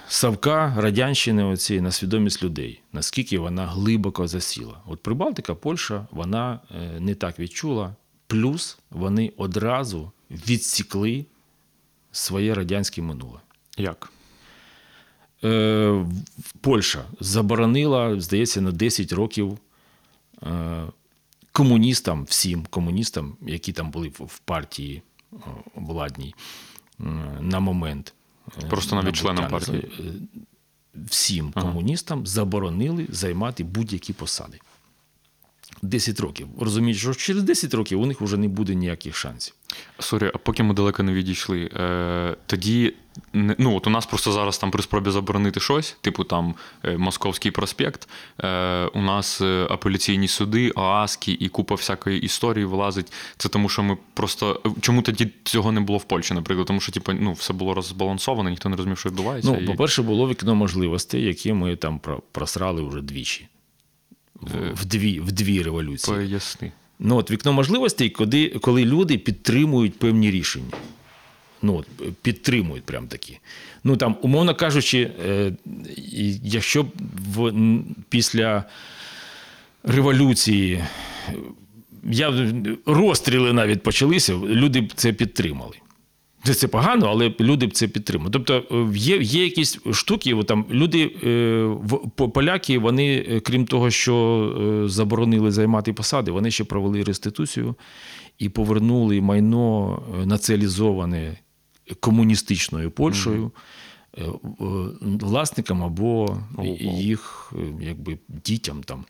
Савка Радянщини оцієї на свідомість людей, наскільки вона глибоко засіла. От Прибалтика, Польща, вона е, не так відчула. Плюс вони одразу відсікли своє радянське минуле. Як? Е, Польща заборонила, здається, на 10 років е, комуністам, всім комуністам, які там були в партії е, владній на момент. е, Просто навіть членам партії? е, Всім Ага. комуністам заборонили займати будь-які посади. 10 років. Розумієте, що через 10 років у них вже не буде ніяких шансів. Sorry, а поки ми далеко не відійшли, тоді ну, от у нас просто зараз там при спробі заборонити щось, типу там е, Московський проспект, е, у нас е, апеляційні суди, ОАСКи і купа всякої історії вилазить. Це тому, що ми просто. Чому тоді цього не було в Польщі, наприклад? Тому що типу, ну, все було розбалансовано, ніхто не розумів, що відбувається. Ну, і... по-перше, було вікно можливостей, які ми там просрали вже двічі. В, в, дві, в дві революції. Поясни. Ну, от вікно можливостей, коли, коли люди підтримують певні рішення. Ну, підтримують прям такі. Ну там, умовно кажучи, е, якщо в, після революції е, я, розстріли навіть почалися, люди б це підтримали. Це, це погано, але люди б це підтримали. Тобто е, є, є якісь штуки, там люди, поляки, вони, крім того, що заборонили займати посади, вони ще провели реституцію і повернули майно націалізоване комуністичною Польщею е, власникам або Ого. їх е, якби, дітям там.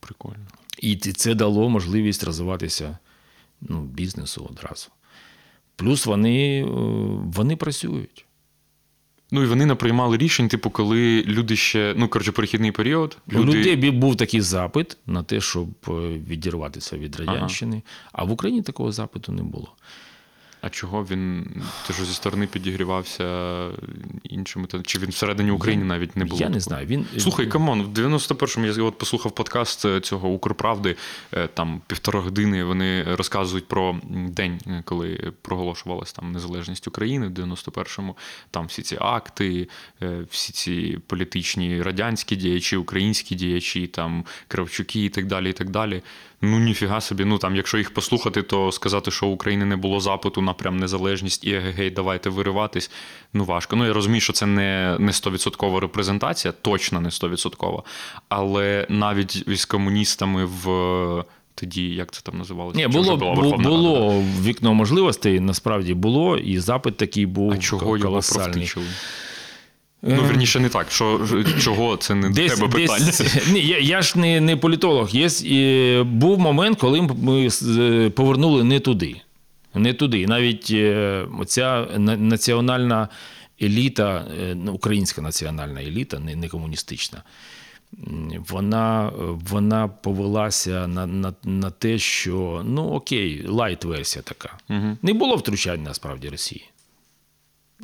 Прикольно. І це дало можливість розвиватися ну, бізнесу одразу. Плюс вони, вони працюють. Ну і вони не приймали рішень, типу, коли люди ще, ну коротше, перехідний період. У людей був такий запит на те, щоб відірватися від радянщини, а в Україні такого запиту не було. А чого він теж зі сторони підігрівався іншими? та- Чи він всередині України навіть не було? Я не знаю. Він Слухай, come on, в 91-му я от послухав подкаст е, цього Укрправди, е, там півтора години вони розказують про день, е, коли проголошувалась там незалежність України в 91-му. Там всі ці акти, всі ці політичні радянські діячі, українські діячі, там Кравчуки і так далі. і так далі. Ну ніфіга собі. Ну там, якщо їх послухати, то сказати, що у України не було запиту на прям незалежність і егегей, давайте вириватись. Ну важко. Ну я розумію, що це не, не 100% репрезентація, точно не 100%. Але навіть із комуністами в тоді, як це там називалося? Ні, було, була бу- Верховна Рада? було вікно можливостей, насправді було, і запит такий був А чого його колосальний. провтичили? Ну, вірніше, не так. Що, чого це не до тебе питання? Десь, (laughs) ні, я, я ж не, не політолог. Є, і був момент, коли ми повернули не туди. Не туди. І Навіть е, на- національна еліта, е, ну, українська національна еліта, не, не комуністична, вона, вона повелася на, на, на те, що ну окей, лайт-версія така. Угу. Не було втручань насправді Росії.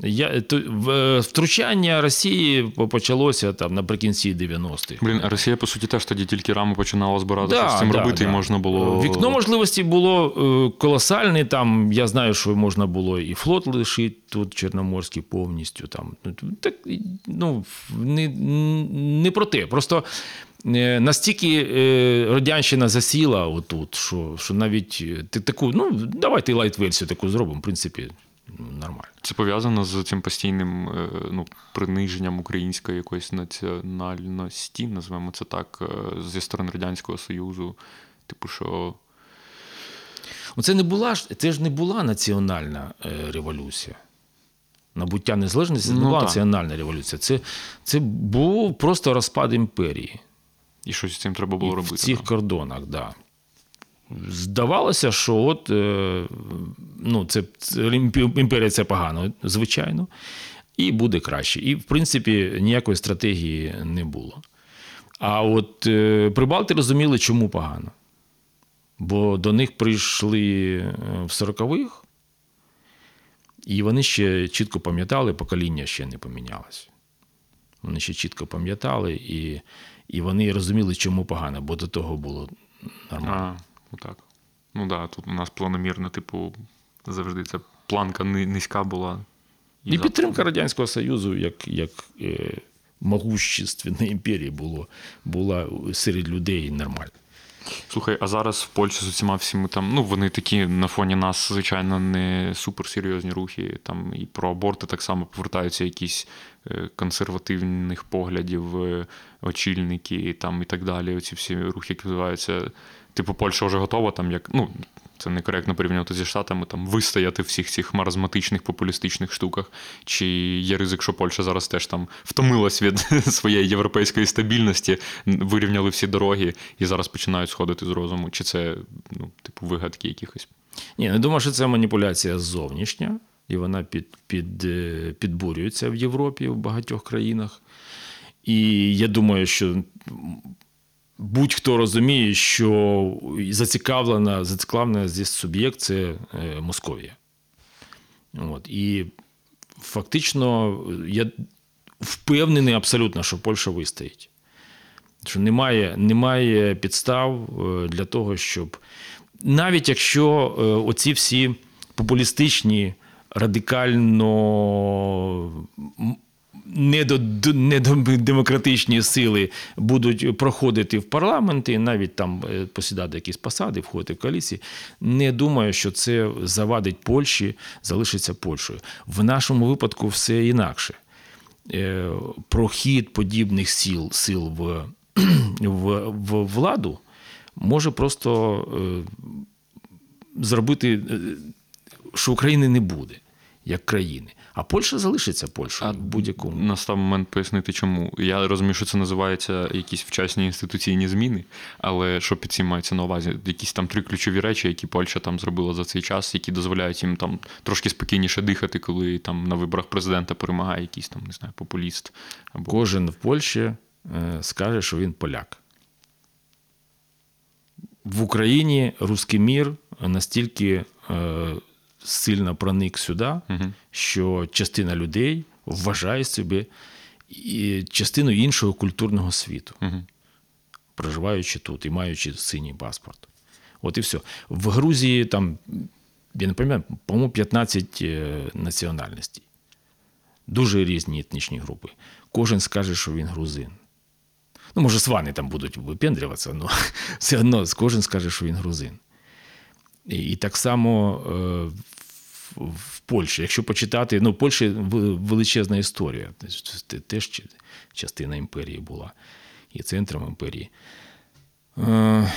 Я, то, в, е, втручання Росії почалося там наприкінці 90-х. Блін, а Росія, по суті, теж тоді тільки раму починала збирати, що з цим робити, і можна було. Вікно можливості було е, колосальне. Там я знаю, що можна було і флот лишити тут, Чорноморський повністю. Там. Ну, Так, ну, не, не про те. Просто е, настільки е, радянщина засіла отут, що, що навіть е, ти таку, ну, давайте лайт-версію таку зробимо, в принципі, нормально. Це пов'язано з цим постійним е, ну, приниженням української якоїсь національності, називаємо це так, е, зі сторони Радянського Союзу. Типу, що Ну, Це не була ж це ж не була національна е, революція. Набуття незалежності це не Ну, була так. національна революція. Це, це був просто розпад імперії. і щось з цим треба було І робити. в цих так. кордонах, да. Здавалося, що от, е, ну, це, імперія це погано, звичайно, і буде краще. І, в принципі, ніякої стратегії не було. А от е, прибалти розуміли, чому погано. Бо до них прийшли е, в 40-х, і вони ще чітко пам'ятали, покоління ще не помінялось. Вони ще чітко пам'ятали, і, і вони розуміли, чому погано, бо до того було нормально. А, ну. Ну да, тут у нас планомірно, типу, завжди ця планка низька була. І, завтра- підтримка Радянського Союзу як, як е, могущественної імперії було, була серед людей нормально. Слухай, а зараз в Польщі з усіма всіми там, ну вони такі на фоні нас, звичайно, не суперсерйозні рухи. Там і про аборти так само повертаються якісь е, консервативних поглядів, е, очільники там і так далі. Оці всі рухи, які називаються. Типу, Польща вже готова, там як ну. Це некоректно порівнювати зі Штатами, там вистояти всіх цих маразматичних популістичних штуках. Чи є ризик, що Польща зараз теж там втомилась від (laughs) своєї європейської стабільності, вирівняли всі дороги і зараз починають сходити з розуму? Чи це, ну, типу, вигадки якихось? Ні, не думаю, що це маніпуляція зовнішня. і вона під, під, е, підбурюється в Європі, в багатьох країнах. І я думаю, що будь-хто розуміє, що зацікавлена, зацікавлена здесь суб'єкт це е, Московія. От. І фактично я впевнений абсолютно, що Польща вистоїть. Що немає, немає підстав е, для того, щоб навіть якщо е, оці всі популістичні, радикально недодемократичні сили будуть проходити в парламенти, навіть там е, посідати якісь посади, входити в коаліції, не думаю, що це завадить Польщі, залишиться Польщею. В нашому випадку все інакше. Е, Прохід подібних сил, сил в, (clears throat) в, в владу може просто е, зробити, що України не буде як країни. А Польща залишиться Польщею в будь-якому. Настав момент пояснити, чому. Я розумію, що це називається якісь вчасні інституційні зміни, але що під цим мається на увазі? Якісь там три ключові речі, які Польща там зробила за цей час, які дозволяють їм там трошки спокійніше дихати, коли там на виборах президента перемагає якийсь там, не знаю, популіст. Або... Кожен в Польщі е, скаже, що він поляк. В Україні русський мір настільки е, сильно проник сюди, що частина людей вважає себе частиною іншого культурного світу, проживаючи тут і маючи синій паспорт. От і все. В Грузії там, я не пам'ятаю, по-моєму, 15 е, національностей. Дуже різні етнічні групи. Кожен скаже, що він грузин. Ну, може, свани там будуть випендрюватися, але (laughs) все одно кожен скаже, що він грузин. І, так само е, в, Польщі. Якщо почитати, ну, в Польщі величезна історія. Це теж частина імперії була і центром імперії. Е,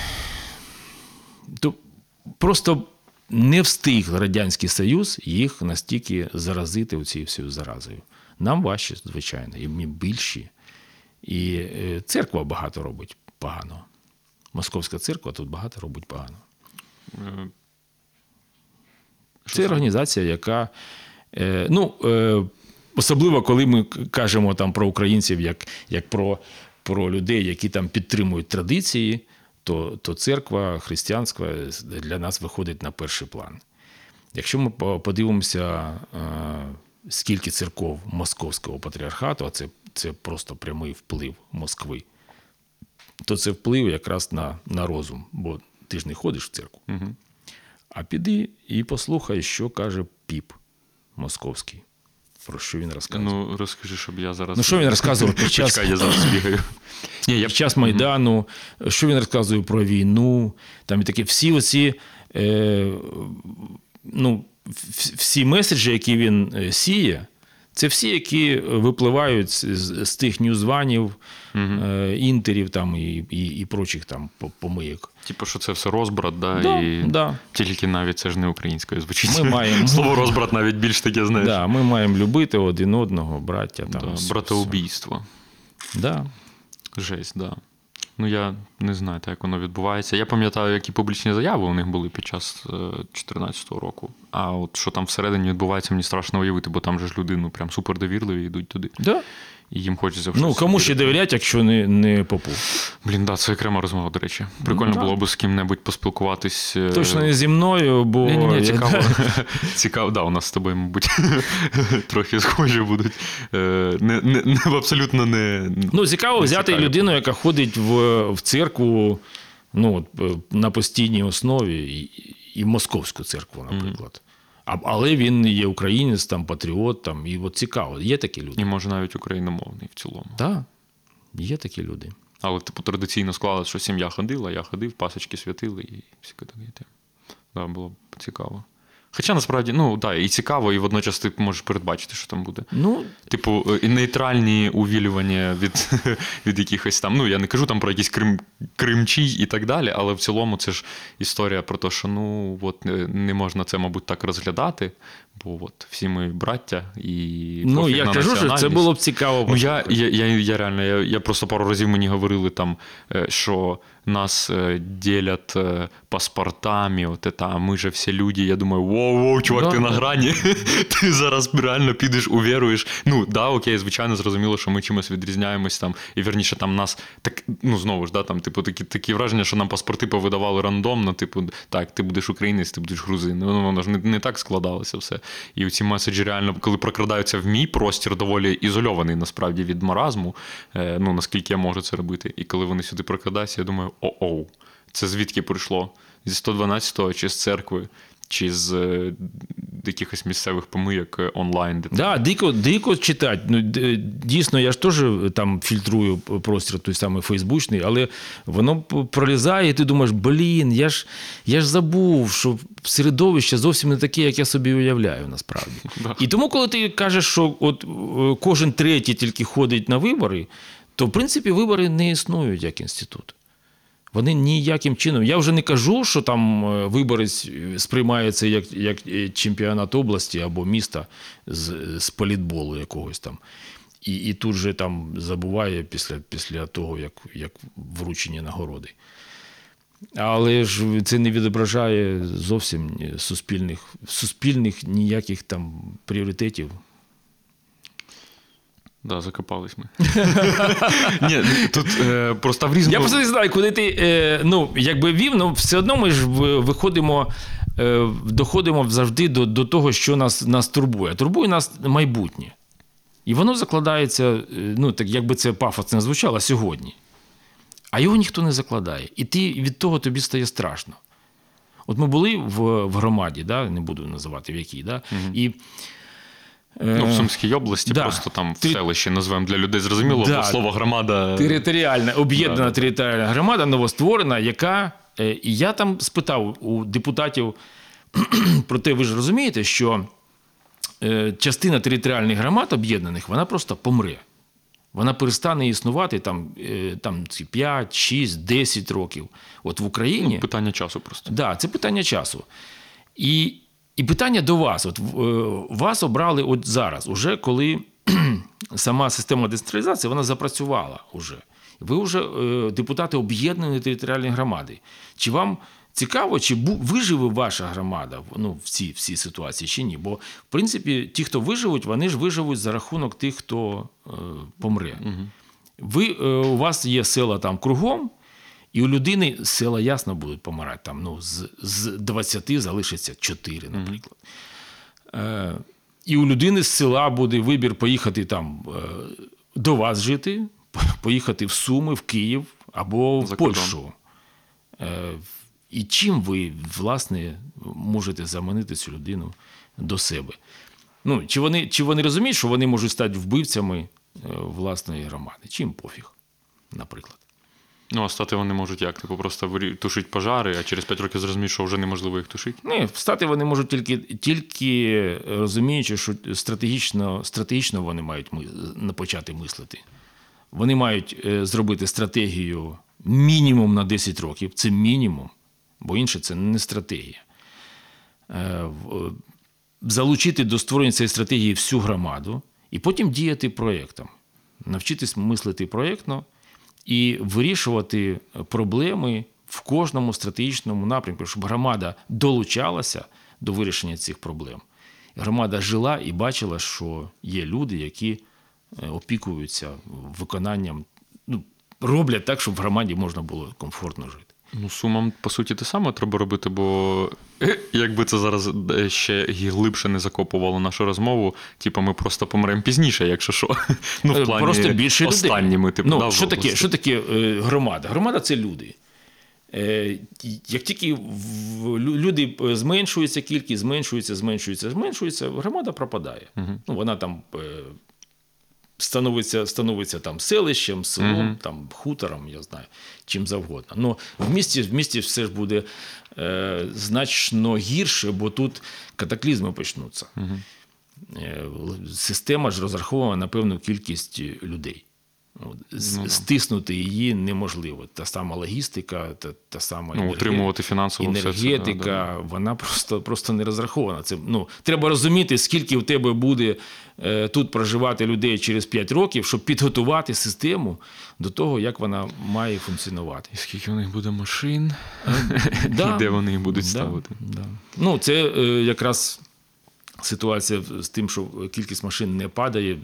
то просто не встиг Радянський Союз їх настільки заразити цією всією заразою. Нам важче, звичайно, і ми більші. І е, церква багато робить погано. Московська церква тут багато робить погано. Це організація, яка. Е, ну, е, особливо, коли ми кажемо там про українців як, як про, про людей, які там підтримують традиції, то, то церква християнська для нас виходить на перший план. Якщо ми подивимося, е, скільки церков Московського патріархату, а це, це просто прямий вплив Москви, то це вплив якраз на, на розум, бо ти ж не ходиш в церкву. Угу. А піди і послухай, що каже піп московський. Про що він розказує. Ну, розкажи, щоб я зараз. Ну, що він розказував під (laughs) час- Почекай, я зараз бігаю. (laughs) Ні, я Під час Майдану, що він розказує про війну, там і такі всі оці, е, ну, всі меседжі, які він е, сіє, це всі, які випливають з, з, тих ньюзванів, е, інтерів там, і, і, і прочих там помийок. Типу, що це все розбрат, да, Да, і да. тільки навіть це ж не українською звучить. Ми маємо- (laughs) Слово розбрат навіть більш таке, знаєш. Да, ми маємо любити один одного, браття. Там, Да, братоубійство. Да. Жесть, да. Ну, я не знаю, як воно відбувається. Я пам'ятаю, які публічні заяви у них були під час 2014 року. А от що там всередині відбувається, мені страшно уявити, бо там же ж люди ну, прям супердовірливі йдуть туди. Да. І їм хочеться в Ну, кому ще вірити. довіряти, якщо не, не попу? Блін, да, це окрема розмова, до речі. Прикольно да. було б з ким-небудь поспілкуватись. е, Точно не зі мною, бо. Ні, ні, ні, цікаво. (laughs) цікаво, да, у нас з тобою, мабуть, (laughs) трохи схожі будуть. Е, Не, не, не, абсолютно не. Ну, цікаво не взяти цікаві. людину, яка ходить в, в церкву ну, е, на постійній основі, і, і в московську церкву, наприклад. А, але він є українець, там, патріот, там, і от цікаво. Є такі люди? І може навіть україномовний в цілому. Так, є такі люди. Але, типу, традиційно склалося, що сім'я ходила, я ходив, пасочки святили і всі таке. Да, було б цікаво. Хоча насправді, ну так, да, і цікаво, і водночас ти можеш передбачити, що там буде. Ну, Типу, е, і нейтральні увілювання від, (laughs) від якихось там. Ну, я не кажу там про якісь крим, кримчій і так далі, але в цілому це ж історія про те, що ну от е, не можна це, мабуть, так розглядати, бо от всі ми браття і. ну я кажу, що це було б цікаво. Ну, я, я, я, я реально, я, я просто пару разів мені говорили там, е, що нас е, ділять е, паспортами, от это, а ми же всі люди. Я думаю, воу-воу, чувак, Да, ти на грані. (laughs) ти зараз реально підеш, увіруєш. Ну, да, окей, звичайно, зрозуміло, що ми чимось відрізняємось там, і вірніше там нас так, ну знову ж, да, там, типу, такі, такі враження, що нам паспорти повидавали рандомно, типу, так, ти будеш українець, ти будеш грузин. Ну, воно ж не, не так складалося все. І ці меседжі реально, коли прокрадаються в мій простір, доволі ізольований насправді від маразму, е, ну наскільки я можу це робити. І коли вони сюди прокрадаються, я думаю, о-оу, це звідки прийшло? Зі 112-го чи з церкви, чи з е, якихось місцевих помийок е, онлайн. Де Да, дико, дико читати. Ну, дійсно, я ж теж там фільтрую простір той самий Фейсбучний, але воно пролізає, і ти думаєш, блін, я ж, я ж забув, що середовище зовсім не таке, як я собі уявляю, насправді. (laughs) Да. І тому, коли ти кажеш, що от е, кожен третій тільки ходить на вибори, то в принципі вибори не існують як інститут. Вони ніяким чином. Я вже не кажу, що там е, виборець сприймається як, як е, чемпіонат області або міста з, з політболу якогось там. І, і тут же там забуває після, після того, як, як вручення нагороди. Але ж це не відображає зовсім суспільних, суспільних ніяких там пріоритетів. Да, закопались ми. (laughs) Ні, тут е, просто в різному... Я просто не знаю, куди ти е, ну, якби вів, ну все одно ми ж виходимо, е, доходимо завжди до, до того, що нас, нас турбує. Турбує нас майбутнє. І воно закладається, е, ну, так якби це пафосно не звучало сьогодні. А його ніхто не закладає. І ти від того тобі стає страшно. От ми були в, в громаді, да, не буду називати в якій, да, і. Ну, в е, Сумській області, да. просто там в селищі назвемо для людей зрозуміло, Да. бо слово громада. Територіальна, об'єднана Да. територіальна громада, новостворена, яка. е, І я там спитав у депутатів (clears throat) про те, ви ж розумієте, що е, частина територіальних громад об'єднаних, вона просто помре. Вона перестане існувати там, там 5, 6, 10 років. От в Україні. Ну, питання часу просто. Да, це питання часу. І, і питання до вас. От, е, вас обрали от зараз, уже коли (clears throat) сама система децентралізації вона запрацювала уже. Ви вже е, депутати об'єднаної територіальної громади. Чи вам цікаво, чи виживе ваша громада ну, в цій, в ситуації, чи ні? Бо, в принципі, ті, хто виживуть, вони ж виживуть за рахунок тих, хто е, помре. Ви, е, у вас є села там кругом, і у людини села ясно будуть помирати. Там, ну, з, з 20 залишиться 4, наприклад. Е, і у людини з села буде вибір поїхати там е, до вас жити, поїхати в Суми, в Київ або в За. Польщу. Е, і чим ви, власне, можете заманити цю людину до себе? Ну, чи, вони, чи вони розуміють, що вони можуть стати вбивцями власної громади? Чим пофіг, наприклад. Ну, а стати вони можуть як? Типу просто тушить пожари, а через 5 років зрозуміють, що вже неможливо їх тушити. Ні, встати вони можуть тільки, тільки розуміючи, що стратегічно, стратегічно вони мають почати мислити. Вони мають е, зробити стратегію мінімум на 10 років. Це мінімум, бо інше це не стратегія. Е, Залучити до створення цієї стратегії всю громаду і потім діяти проєктом. Навчитись мислити проєктно і вирішувати проблеми в кожному стратегічному напрямку, щоб громада долучалася до вирішення цих проблем. Громада жила і бачила, що є люди, які е, опікуються виконанням, ну, роблять так, щоб в громаді можна було комфортно жити. Ну, сумам, по суті, те саме треба робити, бо е, якби це зараз е, ще глибше не закопувало нашу розмову, типу, ми просто помремо пізніше, якщо що. (laughs) Ну, Е, в плані Просто більше людей. останніми, типу, ну, да, що, таке, що таке е, громада? Громада це люди. Е, як тільки люди е, зменшується кількість, зменшується, зменшується, зменшується, громада пропадає. Ну, вона там е, становиться, становиться там селищем, селом, там, хутором, я знаю, чим завгодно. Ну, в місті, в місті все ж буде е, значно гірше, бо тут катаклізми почнуться. Е, Система ж розрахована на певну кількість людей. Ну, да. Стиснути її неможливо. Та сама логістика, та, та сама Ну, утримувати фінансово все це, енергетика, да, вона просто, просто не розрахована. Це, ну, треба розуміти, скільки в тебе буде е, тут проживати людей через 5 років, щоб підготувати систему до того, як вона має функціонувати. І скільки у них буде машин, Да. (laughs) і де вони їх будуть Да, ставити. Да. Ну, це е, якраз ситуація з тим, що кількість машин не падає, в-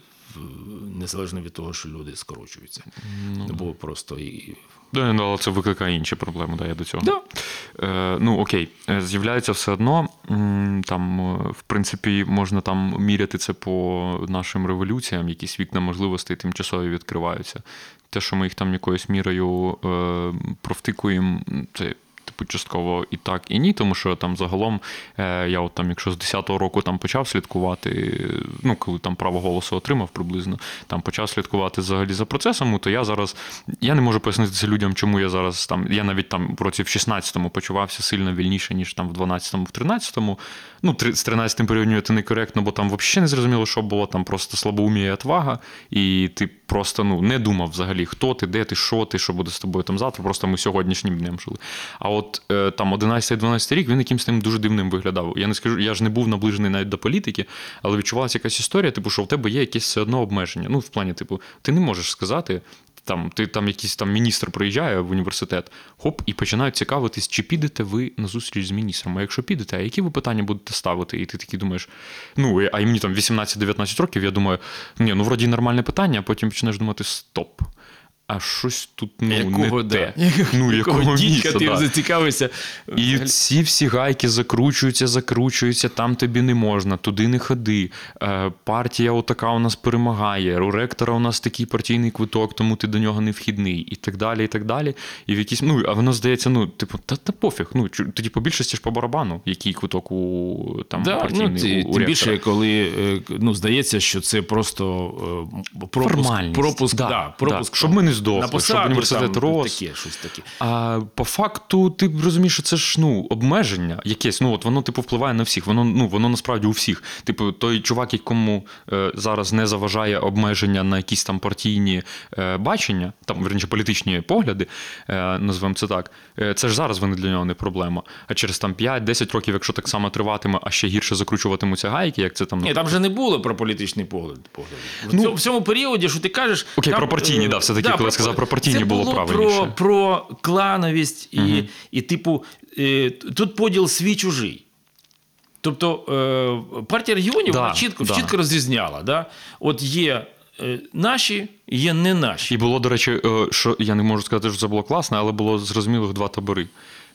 незалежно від того, що люди скорочуються. Бо просто і. Да, ну, але це викликає інші проблеми, да, я до цього. Да. Е, ну окей, Е, з'являється все одно. Там, е, в принципі, можна там міряти це по нашим революціям, якісь вікна можливостей тимчасові відкриваються. Те, що ми їх там якоюсь мірою е, провтикуємо, це. Типу, частково і так, і ні, тому що там загалом е, я, от там, якщо з 10-го року там почав слідкувати, ну коли там право голосу отримав приблизно, там почав слідкувати взагалі за процесом, то я зараз я не можу пояснити це людям, чому я зараз там. Я навіть там в році в 16-му почувався сильно вільніше, ніж там в 12-му, в 13-му. Ну, з 13-м порівнювати некоректно, бо там взагалі не зрозуміло, що було, там просто слабоумія і отвага, і ти просто ну, не думав взагалі, хто ти, де ти, що ти, що буде з тобою там завтра. Просто ми сьогоднішнім днем жили. А от е, там 11-12 рік він якимось тим дуже дивним виглядав. Я не скажу, я ж не був наближений навіть до політики, але відчувалася якась історія, типу, що в тебе є якесь все одно обмеження. Ну, в плані, типу, ти не можеш сказати. Там ти там якийсь там міністр приїжджає в університет, хоп, і починають цікавитись, чи підете ви на зустріч з міністром. А якщо підете, а які ви питання будете ставити? І ти такий думаєш, ну а і мені там 18-19 років, я думаю, ні, ну вроді нормальне питання, а потім починаєш думати, стоп. А щось тут ну, якого, не да. те. Ну, якого дідька місця, ти да. зацікавився? І ці всі гайки закручуються, закручуються, там тобі не можна, туди не ходи. Е, партія отака у нас перемагає, у ректора у нас такий партійний квиток, тому ти до нього не вхідний, і так далі, і так далі. І в якісь, ну, а воно здається, ну, типу, та, та пофіг. Ну, тоді по більшості ж по барабану, який квиток у там Да, партійний ну, ті- у, у тим ректора. більше, коли е, ну, здається, що це просто е, пропуск, Формальність. пропуск, Да, да, пропуск да. Щоб ми не на щоб університет там, рос. Таке, щось таке. А по факту, ти розумієш, що це ж ну обмеження якесь. Ну от воно типу впливає на всіх. Воно ну воно насправді у всіх. Типу, той чувак, якому е, зараз не заважає обмеження на якісь там партійні е, бачення, там верніше політичні погляди, е, назвемо це так. Е, це ж зараз вони для нього не проблема. А через там 5-10 років, якщо так само триватиме, а ще гірше закручуватимуться гайки, як це там Ні, там же не було про політичний погляд. погляд. Ну, в цьому періоді, що ти кажеш. Окей, там, про партійні, е, да, коли сказав про партійні, це було було правильніше. Про, про клановість і, і типу, е, тут поділ свій чужий. Тобто е, партія регіонів Да, вона чітко, да. чітко розрізняла. Да? От є е, наші, є не наші. І було, до речі, що я не можу сказати, що це було класно, але було зрозумілих два табори.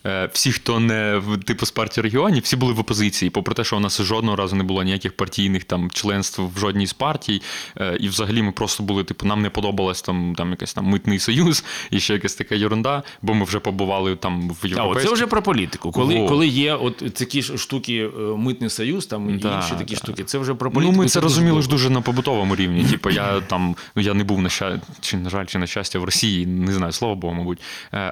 Е, Всі, хто не в типу з партії регіонів, всі були в опозиції, попри те, що у нас жодного разу не було ніяких партійних там членств в жодній з партій. Е, І взагалі ми просто були, типу, нам не подобалось там, там якийсь там митний союз (laughs) і ще якась така ерунда, бо ми вже побували там в А, це вже про політику. Коли, Во. коли є от такі ж штуки, е, митний союз, там і Да, інші такі да. штуки, це вже про політику. Ну, ми це дуже розуміли ж дуже на побутовому рівні. Типу, я там ну я не був на ща... чи на жаль, чи на щастя в Росії, не знаю, слава Богу, мабуть.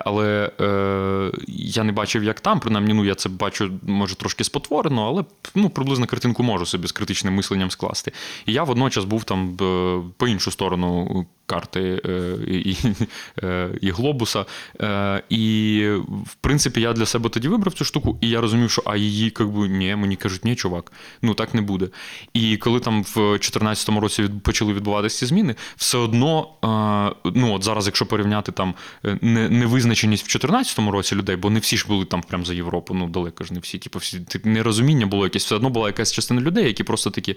Але е, я не бачив, як там. Принаймні, ну я це бачу, може, трошки спотворено, але ну, приблизно картинку можу собі з критичним мисленням скласти. І я водночас був там е, по іншу сторону. Карти е, і, (laughs) е, і глобуса. Е, і, в принципі, я для себе тоді вибрав цю штуку, і я розумів, що а її, як би, ні, мені кажуть, ні, чувак, ну так не буде. І коли там в 2014 році від, почали відбуватися ці зміни, все одно, е, ну от зараз, якщо порівняти там е, невизначеність в 2014 році людей, бо не всі ж були там прям за Європу, ну далеко ж не всі. Типу, всі нерозуміння було якесь, все одно була якась частина людей, які просто такі.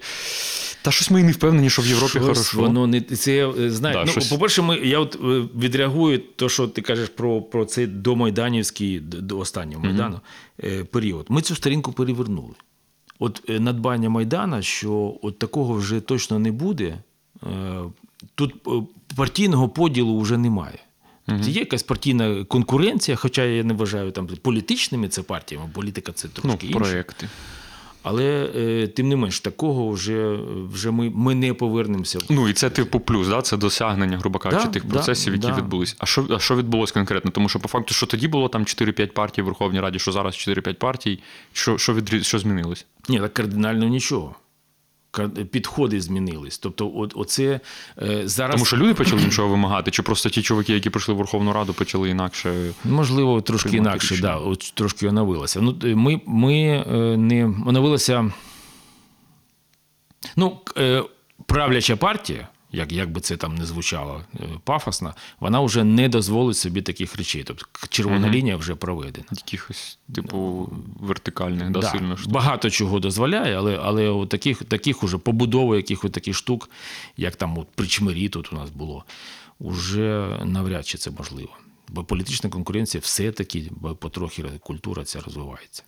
Та щось ми і не впевнені, що в Європі Щось хорошо. Воно не це е, знаєш. Да, ну, щось- по-перше, ми я от е, відреагую то, що ти кажеш про, про цей домайданівський до останнього майдану е, період. Ми цю сторінку перевернули. От е, надбання Майдана, що от такого вже точно не буде. Тут партійного поділу вже немає. Тобто Є якась партійна конкуренція, хоча я не вважаю там політичними це партіями, політика це ну, трошки інше. проекти. Але е, тим не менш, такого вже, вже ми, ми не повернемося. Ну і це типу плюс, да? це досягнення, грубо кажучи, Да, тих да, процесів, які да. відбулись. А що, а що відбулось конкретно? Тому що по факту, що тоді було там 4-5 партій в Верховній Раді, що зараз 4-5 партій. Що, що, відрі... що змінилось? Ні, так кардинально нічого. Підходи змінились. Тобто, от, оце е, зараз Тому що люди почали іншого вимагати, чи просто ті чуваки, які прийшли в Верховну Раду, почали інакше. Можливо, трошки інакше, да, от трошки оновилося. Ну, ми, ми е, не оновилося. Ну, е, правляча партія, як, як би це там не звучало е, пафосно, вона вже не дозволить собі таких речей. Тобто червона Мгм. лінія вже проведена. Якихось, типу, вертикальних, да, Да, сильно штук. багато чого дозволяє, але, але от таких, таких уже побудови якихось таких штук, як там от при чмирі тут у нас було, уже навряд чи це можливо. Бо політична конкуренція все-таки бо потрохи культура ця розвивається.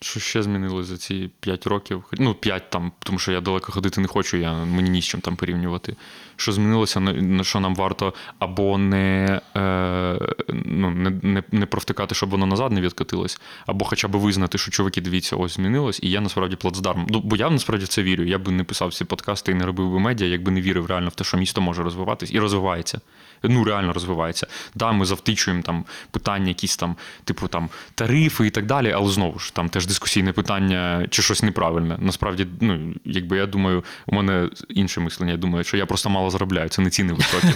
Що ще змінилось за ці 5 років? Ну, 5 там, тому що я далеко ходити не хочу, я, мені ні з чим там порівнювати. Що змінилося, на, що нам варто або не, е, ну, не, не, не провтикати, щоб воно назад не відкотилось, або хоча б визнати, що чуваки, дивіться, ось змінилось, і я насправді плацдарм. Ну, бо я насправді в це вірю. Я би не писав ці подкасти і не робив би медіа, якби не вірив реально в те, що місто може розвиватись і розвивається. Ну, реально розвивається. Да, ми завтичуємо там питання, якісь там, типу там тарифи і так далі, але знову ж там теж дискусійне питання, чи щось неправильне. Насправді, ну, якби я думаю, у мене інше мислення. Я думаю, що я просто мало заробляю, це не ціни високі.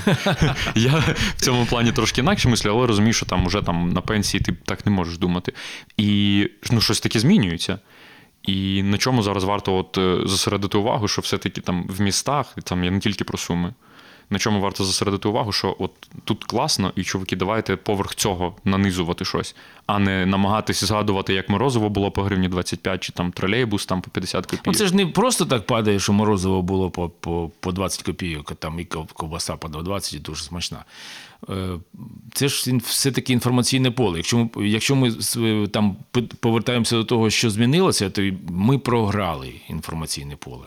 (laughs) Я в цьому плані трошки інакше мислю, але розумію, що там уже там на пенсії ти так не можеш думати. І ну, щось таке змінюється. І на чому зараз варто от е, зосередити увагу, що все-таки там в містах, там я не тільки про суми. На чому варто зосередити увагу, що от тут класно, і чуваки, давайте поверх цього нанизувати щось, а не намагатися згадувати, як морозиво було по гривні 25, чи там тролейбус там по 50 копійок. Ну, це ж не просто так падає, що морозиво було по, по, по 20 копійок, а там і ков- ковбаса по 20 і дуже смачна. Е, Це ж все-таки інформаційне поле. Якщо ми, якщо ми там повертаємося до того, що змінилося, то ми програли інформаційне поле.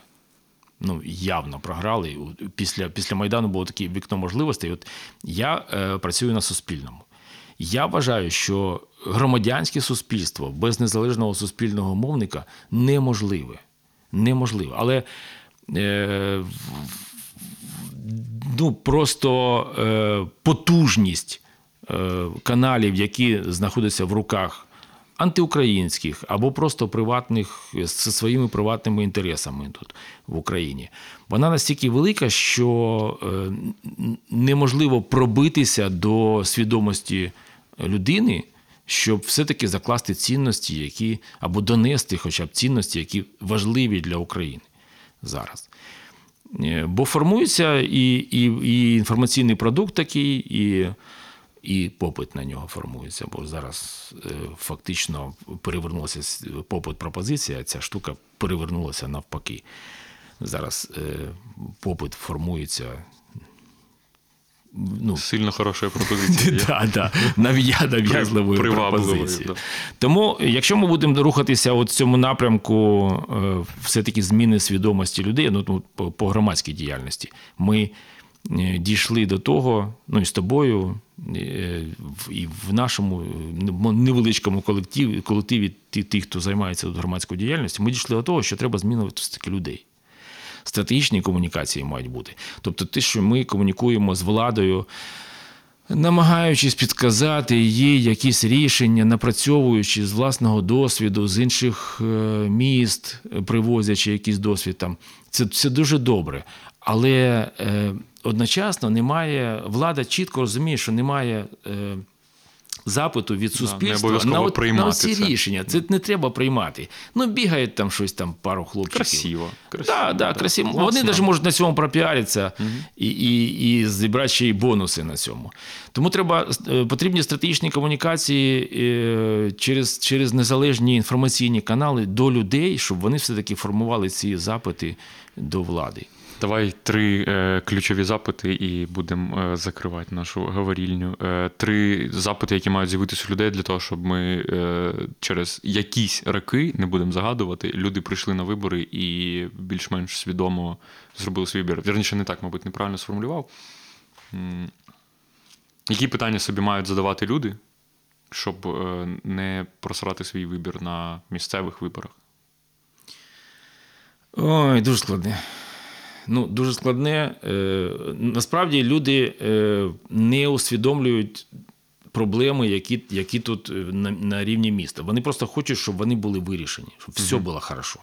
Ну, явно програли. Після, після Майдану було таке вікно можливостей. От я е, працюю на Суспільному. Я вважаю, що громадянське суспільство без незалежного суспільного мовника неможливе. Неможливе. Але е, ну, просто е, потужність е, каналів, які знаходяться в руках антиукраїнських або просто приватних зі своїми приватними інтересами тут в Україні, вона настільки велика, що е, неможливо пробитися до свідомості людини. Щоб все-таки закласти цінності, які або донести хоча б цінності, які важливі для України зараз. Е, Бо формується і, і, і інформаційний продукт такий, і, і попит на нього формується. Бо зараз е, фактично перевернулося с- попит пропозиція, ця штука перевернулася навпаки. Зараз е, попит формується. Ну, Сильно хороша пропозиція. (laughs) да, да, нав'я- нав'язливою пропозицією. Тому, якщо ми будемо рухатися от в цьому напрямку, е, все-таки зміни свідомості людей, ну ну, по, громадській діяльності, ми е, дійшли до того, ну і з тобою, і в нашому невеличкому колективі, колективі тих, хто займається громадською діяльністю, ми дійшли до того, що треба змінювати все-таки людей стратегічні комунікації мають бути. Тобто, те, що ми комунікуємо з владою, намагаючись підказати їй якісь рішення, напрацьовуючи з власного досвіду, з інших е, міст, е, привозячи якийсь досвід там, це, це дуже добре. Але е, одночасно немає, влада чітко розуміє, що немає. Е, Запиту від суспільства обов'язково на, от, на ці це. рішення. Це не треба приймати. Ну, бігають там щось там пару хлопчиків. Красиво. красиво Так, да, красиво. Вони навіть можуть на цьому пропіаритися і, і, і зібрати ще й бонуси на цьому. Тому треба е, потрібні стратегічні комунікації е, через, через незалежні інформаційні канали до людей, щоб вони все-таки формували ці запити до влади. Давай три е, ключові запити і будемо е, закривати нашу говорільню. Е, три запити, які мають з'явитися у людей для того, щоб ми е, через якісь роки, не будемо загадувати, люди прийшли на вибори і більш-менш свідомо зробили свій вибір. Вірніше, не так, мабуть, неправильно сформулював. Які питання собі мають задавати люди, щоб е, не просрати свій вибір на місцевих виборах? Ой, дуже складне. Ну, дуже складне. Е, Насправді люди е, не усвідомлюють проблеми, які, які тут е, на, на рівні міста. Вони просто хочуть, щоб вони були вирішені, щоб все було хорошо.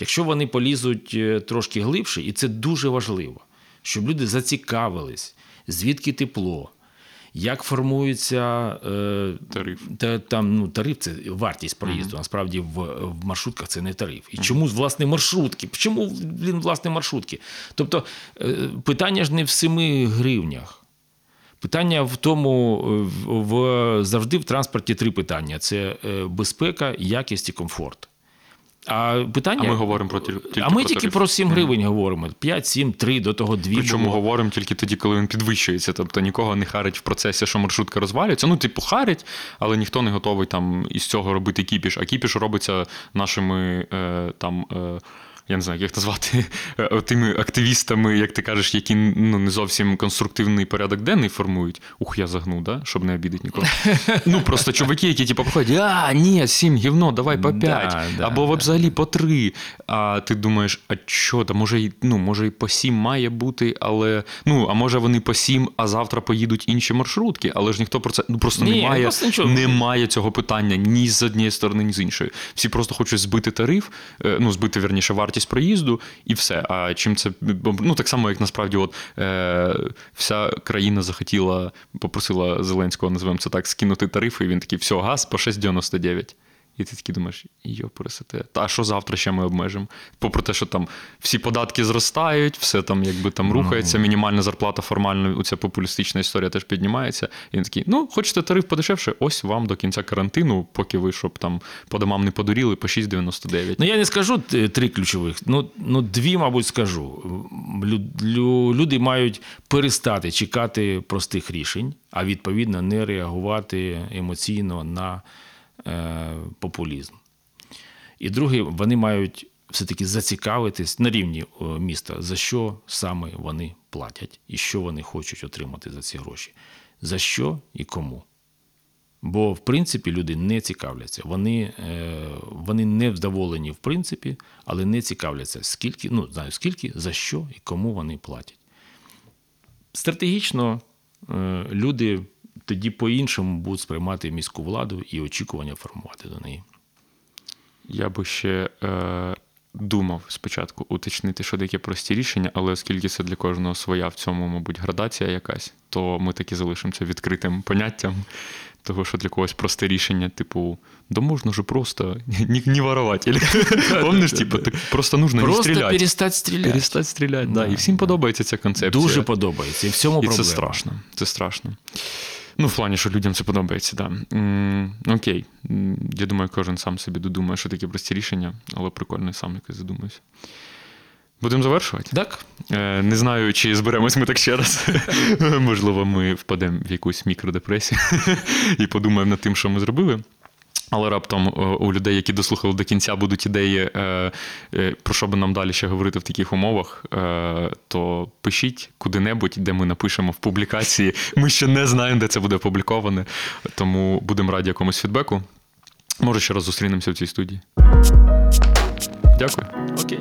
Якщо вони полізуть трошки глибше, і це дуже важливо, щоб люди зацікавились, звідки тепло, як формується е, Тариф. та, там, ну, тариф це вартість проїзду. Насправді в, в маршрутках це не тариф. І чому власне маршрутки? Чому блін, власне маршрутки? Тобто е, питання ж не в 7 гривнях. Питання в тому, е, в, в, завжди в транспорті три питання: це е, безпека, якість і комфорт. А питання. А ми говоримо про тіль- тільки а ми про тільки тариф. про 7 гривень говоримо. 5, 7, 3, до того 2 Причому було. говоримо тільки тоді, коли він підвищується. Тобто нікого не харить в процесі, що маршрутка розвалюється. Ну, типу, харять, але ніхто не готовий там із цього робити кіпіш. А кіпіш робиться нашими е, там. Е, я не знаю, як назвати (laughs) тими активістами, як ти кажеш, які ну не зовсім конструктивний порядок денний формують. Ух, я загнув, да? щоб не обідати нікого. (laughs) Ну просто чуваки, які типу походять, а ні, сім гівно, давай по п'ять, да, або да. взагалі по три. А ти думаєш, а що, та може й ну, може і по сім має бути, але ну, а може вони по сім, а завтра поїдуть інші маршрутки, але ж ніхто про це ну просто Ні, немає, просто немає цього питання ні з однієї сторони, ні з іншої. Всі просто хочуть збити тариф, е, ну збити вірніше вартість проїзду, і все. А чим це ну так само, як насправді, от е, вся країна захотіла, попросила Зеленського, називаємо це так, скинути тарифи, і він такий, все, газ по 6,99. І ти такий думаєш, йо, пересете. Та а що завтра ще ми обмежимо? Попри те, що там всі податки зростають, все там якби там рухається, мінімальна зарплата формально, оця популістична історія теж піднімається. І він такий: ну, хочете тариф подешевше? Ось вам до кінця карантину, поки ви щоб там по домам не подуріли, по 6,99. Ну, я не скажу три ключових. Ну, ну дві, мабуть, скажу. Лю- лю- Люди мають перестати чекати простих рішень, а відповідно не реагувати емоційно на е, популізм. І друге, вони мають все-таки зацікавитись на рівні е, міста, за що саме вони платять і що вони хочуть отримати за ці гроші. За що і кому. Бо, в принципі, люди не цікавляться. Вони, е, вони не вдоволені, в принципі, але не цікавляться, скільки, ну, знаю, скільки, за що і кому вони платять. Стратегічно е, люди тоді по-іншому будуть сприймати міську владу і очікування формувати до неї. Я би ще е, думав спочатку уточнити, що таке прості рішення, але оскільки це для кожного своя в цьому, мабуть, градація якась, то ми таки залишимо це відкритим поняттям. Того, що для когось просте рішення, типу, да можна же просто (laughs) не, не воровать. (laughs) Помниш, типу, так просто нужно не Просто стріляти. перестати стріляти. Перестати стріляти, да. І всім подобається ця концепція. Дуже подобається. І в цьому І проблема. це страшно. Це страшно. Ну, в плані, що людям це подобається, так. Да. Окей. Я думаю, кожен сам собі додумає, що таке прості рішення, але прикольно сам якось задумаюся. Будемо завершувати? Так? Е, Не знаю, чи зберемось ми так ще раз. (laughs) Можливо, ми впадемо в якусь мікродепресію (laughs) і подумаємо над тим, що ми зробили. Але раптом у людей, які дослухали до кінця, будуть ідеї, е, е, про що би нам далі ще говорити в таких умовах, е, то пишіть куди-небудь, де ми напишемо в публікації. Ми ще не знаємо, де це буде опубліковане, тому будемо раді якомусь фідбеку. Може, ще раз зустрінемося в цій студії. Дякую. Окей.